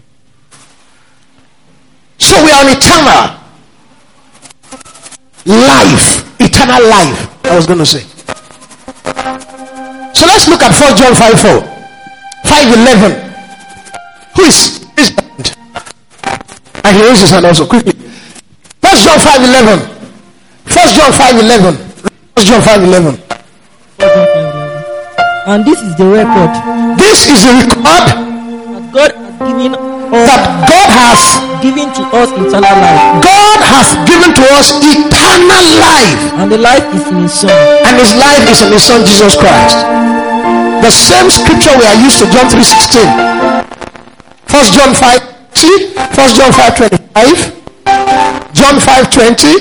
So we are on eternal life. Eternal life. I was going to say. So let's look at 1 John 5 4. 5 11. Who is? who is that? And he raises his hand also quickly. 1 John 5 11. 1 John 5 11. 1 John 5 11. And this is the record This is the record that God has given us, that God has given to us eternal life, God has given to us eternal life. and the life is in His Son. and his life is in his son Jesus Christ. The same scripture we are used to John 3:16. First John 5 First John 5:25. John 5:20.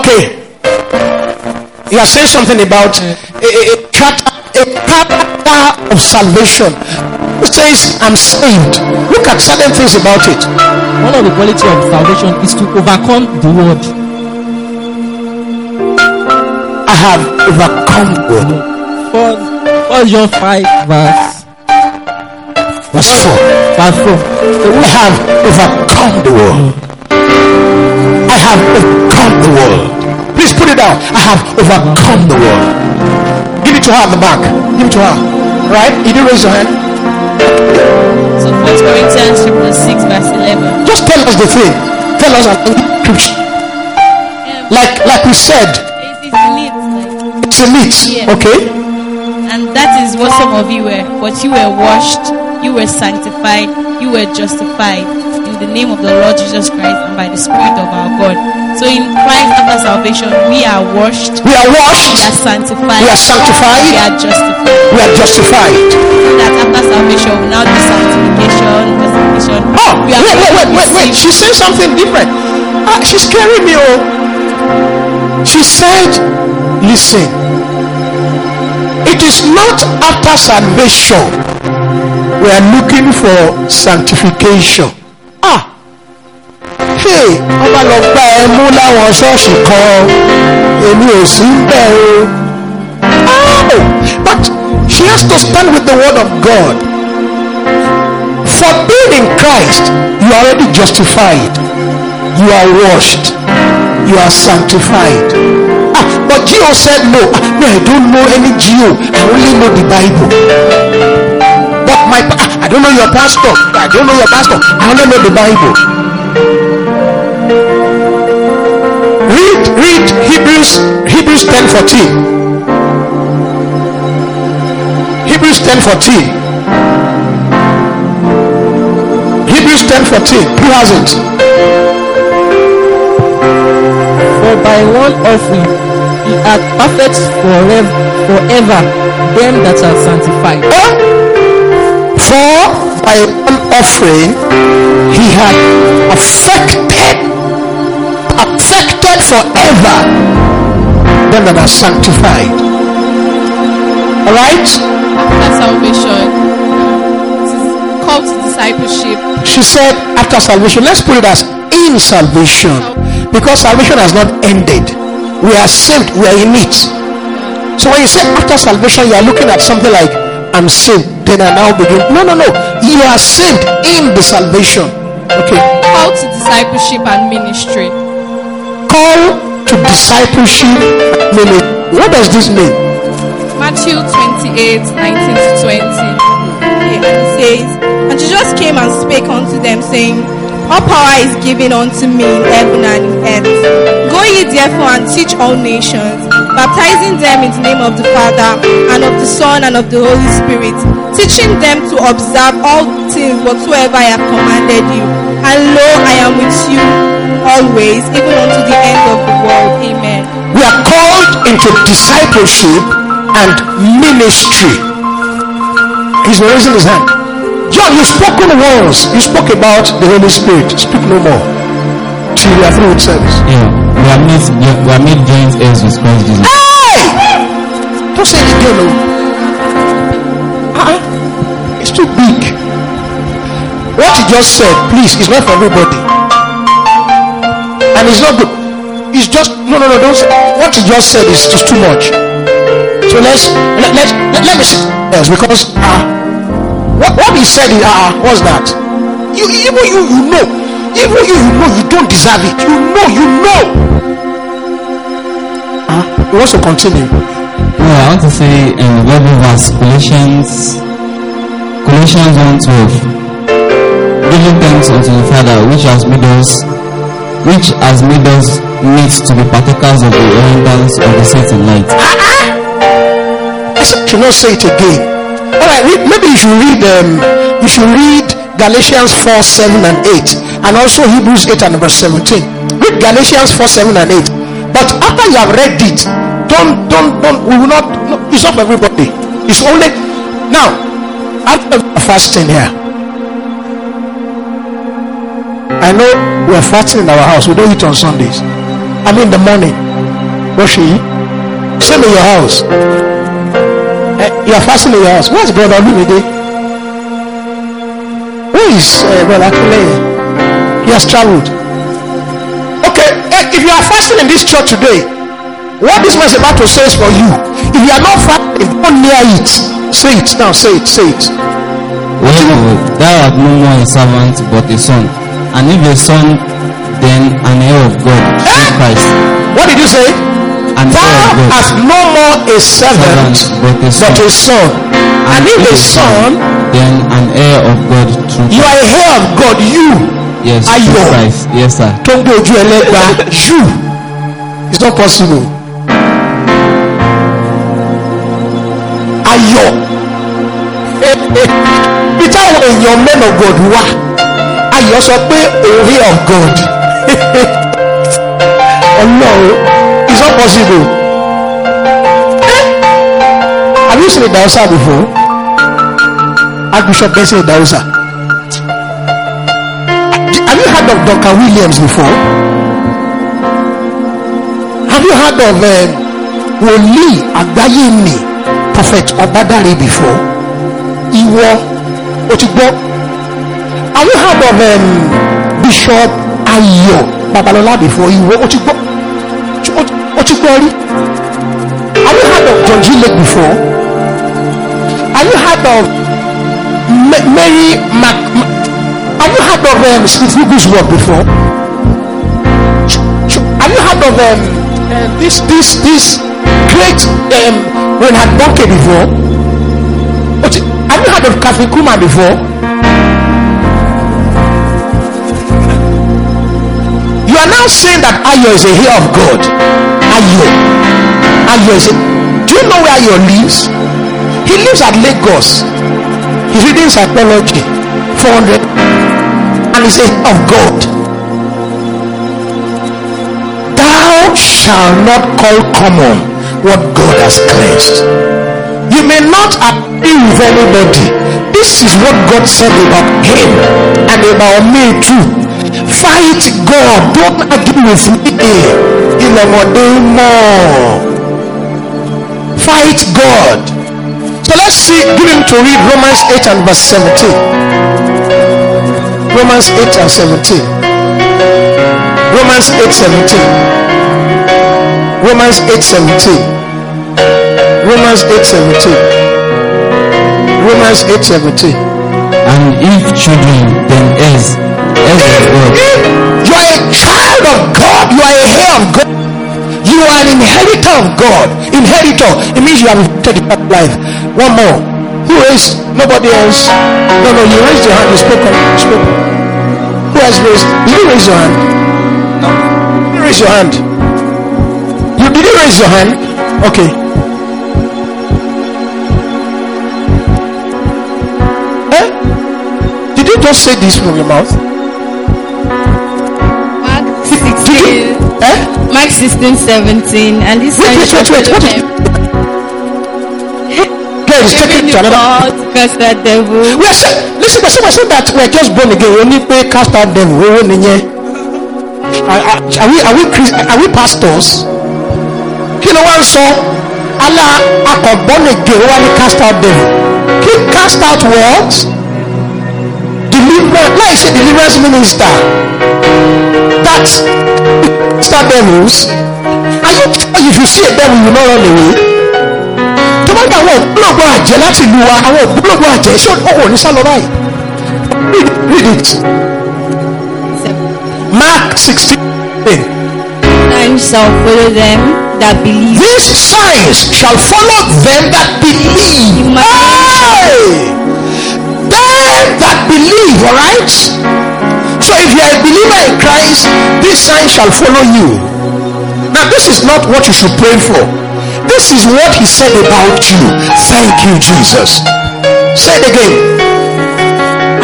Okay. You are saying something about a, a, a character, of salvation. It says, I'm saved. Look at certain things about it. One of the quality of salvation is to overcome the world. I have overcome the world. First, First John 5 verse Verse 4. verse 4. I have overcome the world. I have overcome the world. Please put it down. I have overcome the world. Give it to her at the back. Give it to her. Right? You did raise your hand. So 1 Corinthians chapter 6 verse 11. Just tell us the thing. Tell us scripture. Um, like like we said, It's, like, it's a meat. Yeah. Okay? and that is what some of you were. But you were washed, you were sanctified, you were justified in the name of the Lord Jesus Christ and by the Spirit of our God. So in Christ after salvation, we are washed, We are washed. we are sanctified, We are sanctified. we are justified. We are justified. So that after salvation, we now do sanctification, justification. Oh, we wait, are wait, wait, wait, wait. received- She's saying something different. Ah, she's scaring me. Oh. She said, listen, it is not after salvation we are looking for sanctification. Ah, hey, ọba lọ gba ẹ mú láwọn ṣọ́ọ̀ṣì kan èmi ò sí ń bẹ̀ o. Oh, but she has to stand with the word of God. For being in Christ, you are already justified. You are washed. You are sanctified. Ah, but Gio said no. Ah, no, I don't know any Gio. I only know the Bible. But my ah, I don't know your pastor. I don't know your pastor. I only know the Bible. Hebrews, Hebrews 10 14. Hebrews 10 14. Hebrews 10 14. Who has it? For by one offering he hath perfect forever, forever them that are sanctified. For by one offering he had perfected, perfected forever them that are sanctified. Alright? After salvation, called to discipleship. She said after salvation, let's put it as in salvation. Because salvation has not ended. We are saved, we are in it. So when you say after salvation, you are looking at something like I'm saved, then I now begin. No, no, no. You are saved in the salvation. Okay. Called to discipleship and ministry. Call to discipleship. Meaning, what does this mean? Matthew 28, 19 to 20. And says, And Jesus came and spake unto them, saying, All power is given unto me in heaven and in earth. Go ye therefore and teach all nations, baptizing them in the name of the Father, and of the Son, and of the Holy Spirit, teaching them to observe all things whatsoever I have commanded you. And lo, I am with you always, even unto the end of the world. Amen. We are called into discipleship and ministry. He's raising his hand. John, you've spoken once. You spoke about the Holy Spirit. Speak no more. Till we are through with service. Yeah, we are made, we are made joint heirs with Christ Jesus. Hey! Don't say it again, no. What you just said, please, is not for everybody. And it's not good. It's just no no no don't say, what you just said is just too much. So let's let, let, let, let me see yes because uh, what, what he said is uh, what's that? You even you you know even you you know you don't deserve it. You know you know. Uh, he wants to continue. No, I want to say in the Bible verse Colossians Colossians 1 Giving thanks unto the Father which has made us which has made us meet to be partakers of the inheritance of the saints in light. I said, should not say it again. All right, maybe you should read. Um, you should read Galatians four seven and eight, and also Hebrews eight and verse seventeen. Read Galatians four seven and eight. But after you have read it, don't don't don't. We will not. No, it's not for everybody. It's only now. After fasting here, I know we are fasting in our house. We don't eat on Sundays. I mean the morning. What you? Same in your house. Eh, you are fasting in your house. Where's brother Olumide? Where is uh, brother Akule? He has traveled. Okay, eh, if you are fasting in this church today, what this man is about to say is for you. If you are not fasting, don't near it. Say it now. Say it. Say it. Wherefore thou art no more a servant but a son, and if a son, then an heir of God through eh? Christ. What did you say? An heir of God. art no more a servant, but a son. but a son. And if a son, then an heir of God through you are a heir of God. You Yes, through Christ. Yes, sir. gbé ojú ẹlẹ́gba you it's not possible. ayọ̀ bí táwọn èèyàn men of God wà ayọ̀ sọ pé hear of God ọlọ́run it's not possible. Eh? have you seen a dausa before? archbishop benson dausa. Have you heard of Dr. Williams before? Have you heard of um, Wòlíì àgbáyé mi Prophet Ọbádàrẹ before? Ìwọ o ti gbọ́. Have you heard of um, Bishop Ayọ̀ Babalọlá before? Ti- O ti gbọ́ rí. Have you heard of John G. Lake before? Have you heard of Ma- Mary Mac? Ma- Have you heard of um, Smith Wigglesworth before? Have you heard of um, uh, this this this great um, Reinhard Bonnke before? What Have you heard of Kathy Kuhlman before? Are saying that Ayo is a heir of God. Ayo. Ayo is a. Do you know where Ayo lives? He lives at Lagos. He's reading psychology. 400 and he says of God thou shalt not call common what God has cleansed you may not agree with anybody this is what God said about him and about me too fight God don't argue with me in a more fight God so let's see give him to read Romans 8 and verse 17 Romans 8 and 17. Romans 8 17. Romans 8 17. Romans 8 17. Romans 8 17. And if children, then heirs. You are a child of God. You are a heir of God. You are an inheritor of God. Inheritor. It means you have inherited the life. One more. Who raised? Nobody else. No, no. You raised your hand. You spoke. You spoke. Who has raised? Did you raise your hand? No. You raise your hand? You did you raise your hand? Okay. Eh? Did you just say this from your mouth? Says, eh? Mark 16, 17, and this sign Wait, shall wait, wait, follow what is- them. Girl is taking it to another. Cast out devil. We are saying, listen, but someone said that we are just born again. We only pay cast out devil. We. Are are- are we are we Christ, are we pastors? Kí ló wá ń sọ? Alá akọ̀ born again wá ní cast out devil. Kí cast out what? Deliverance láì ṣe deliverance minister. That's cast out devils. Are you if you see a devil you no run away? tó bá gba àwọn ògbólógbò àjẹ́ láti lu wa àwọn ògbólógbò àjẹ́ ṣé ọkọ̀ ní sálọ báyìí read read it mark sixteen Signs shall follow them that believe. these signs shall follow them that believe hey! them that believe alright so if you are a believer in Christ this sign shall follow you now this is not what you should pray for this is what he said about you thank you Jesus say it again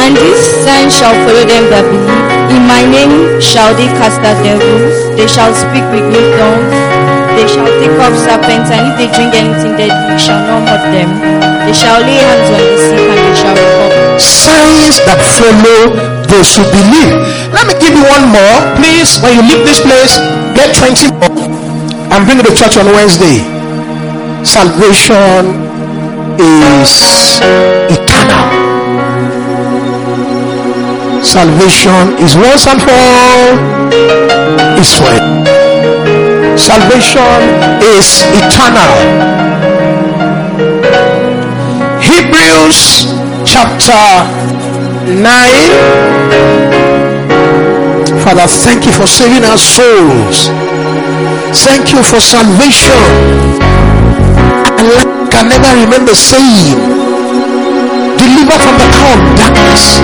And this sign shall follow them that believe. In my name shall they cast out devils. They shall speak with new tongues. They shall take up serpents, and if they drink anything deadly, it shall not hurt them. They shall lay hands on the sick, and they shall recover. signs that follow those who believe. Let me give you one more. Please, when you leave this place, get 20 more and bring it to church on Wednesday. Salvation is eternal. Salvation is once and for all, is for Salvation is eternal. Hebrews chapter 9. Father, thank you for saving our souls. Thank you for salvation. And life can never remain the same. Deliver from the power of darkness.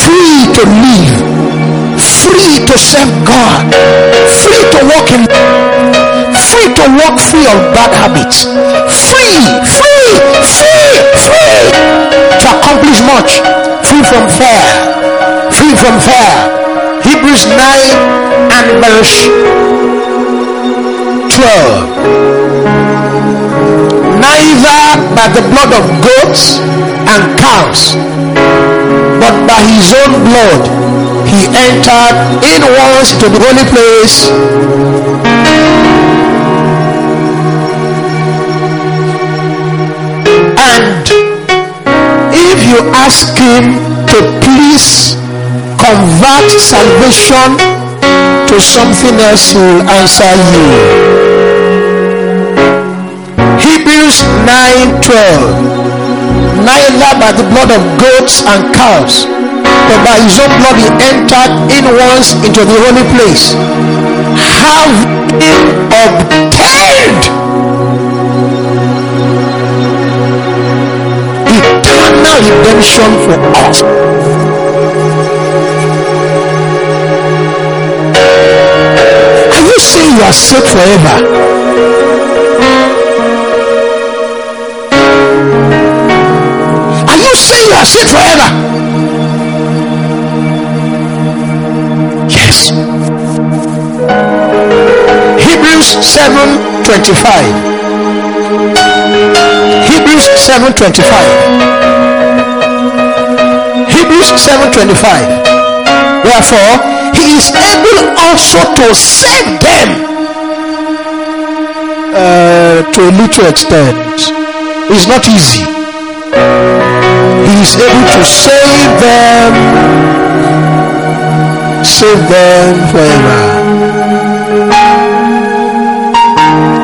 Free to live. Free to serve God. Free to walk in free to walk free of bad habits. Free, free, free, free to accomplish much. Free from fear. Free from fear. Hebrews 9 and verse 12. Neither by the blood of goats and calves, but by his own blood he entered in once to the holy place ask him to please convert salvation to something else he will answer you. Hebrews 9 12 neither by the blood of goats and cows but by his own blood he entered in once into the holy place having obtained redemption for us. Are you saying you are saved forever? Are you saying you are saved forever? Yes. Hebrews 7 25. Hebrews 7:25. Hebrews 7:25. Therefore, he is able also to save them uh, to a little extent. It's not easy. He is able to save them, save them forever.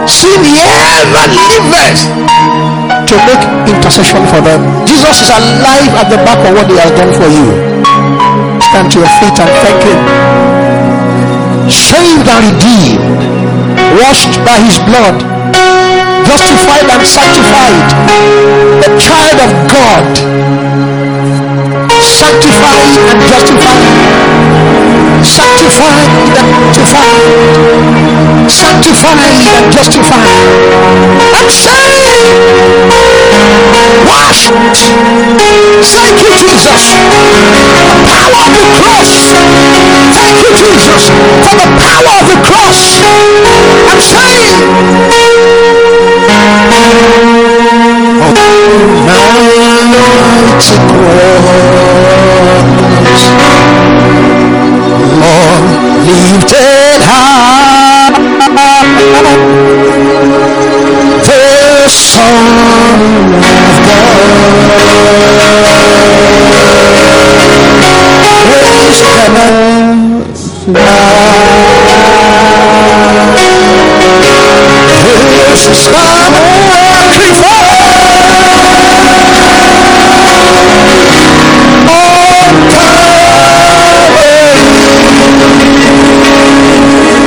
Sin ever liveth to make intercession for them. Jesus is alive at the back of what he has done for you. Stand to your feet and thank him. Saved and redeemed, washed by his blood, justified and sanctified, the child of God, sanctified and justified, sanctified, justified, sanctified and justified. I'm saved, washed. Thank you, Jesus, the power of the cross. Thank you, Jesus, for the power of the cross. I'm saved. Oh, mighty cross. Lifted high, the Son of God. Praise heaven Here's the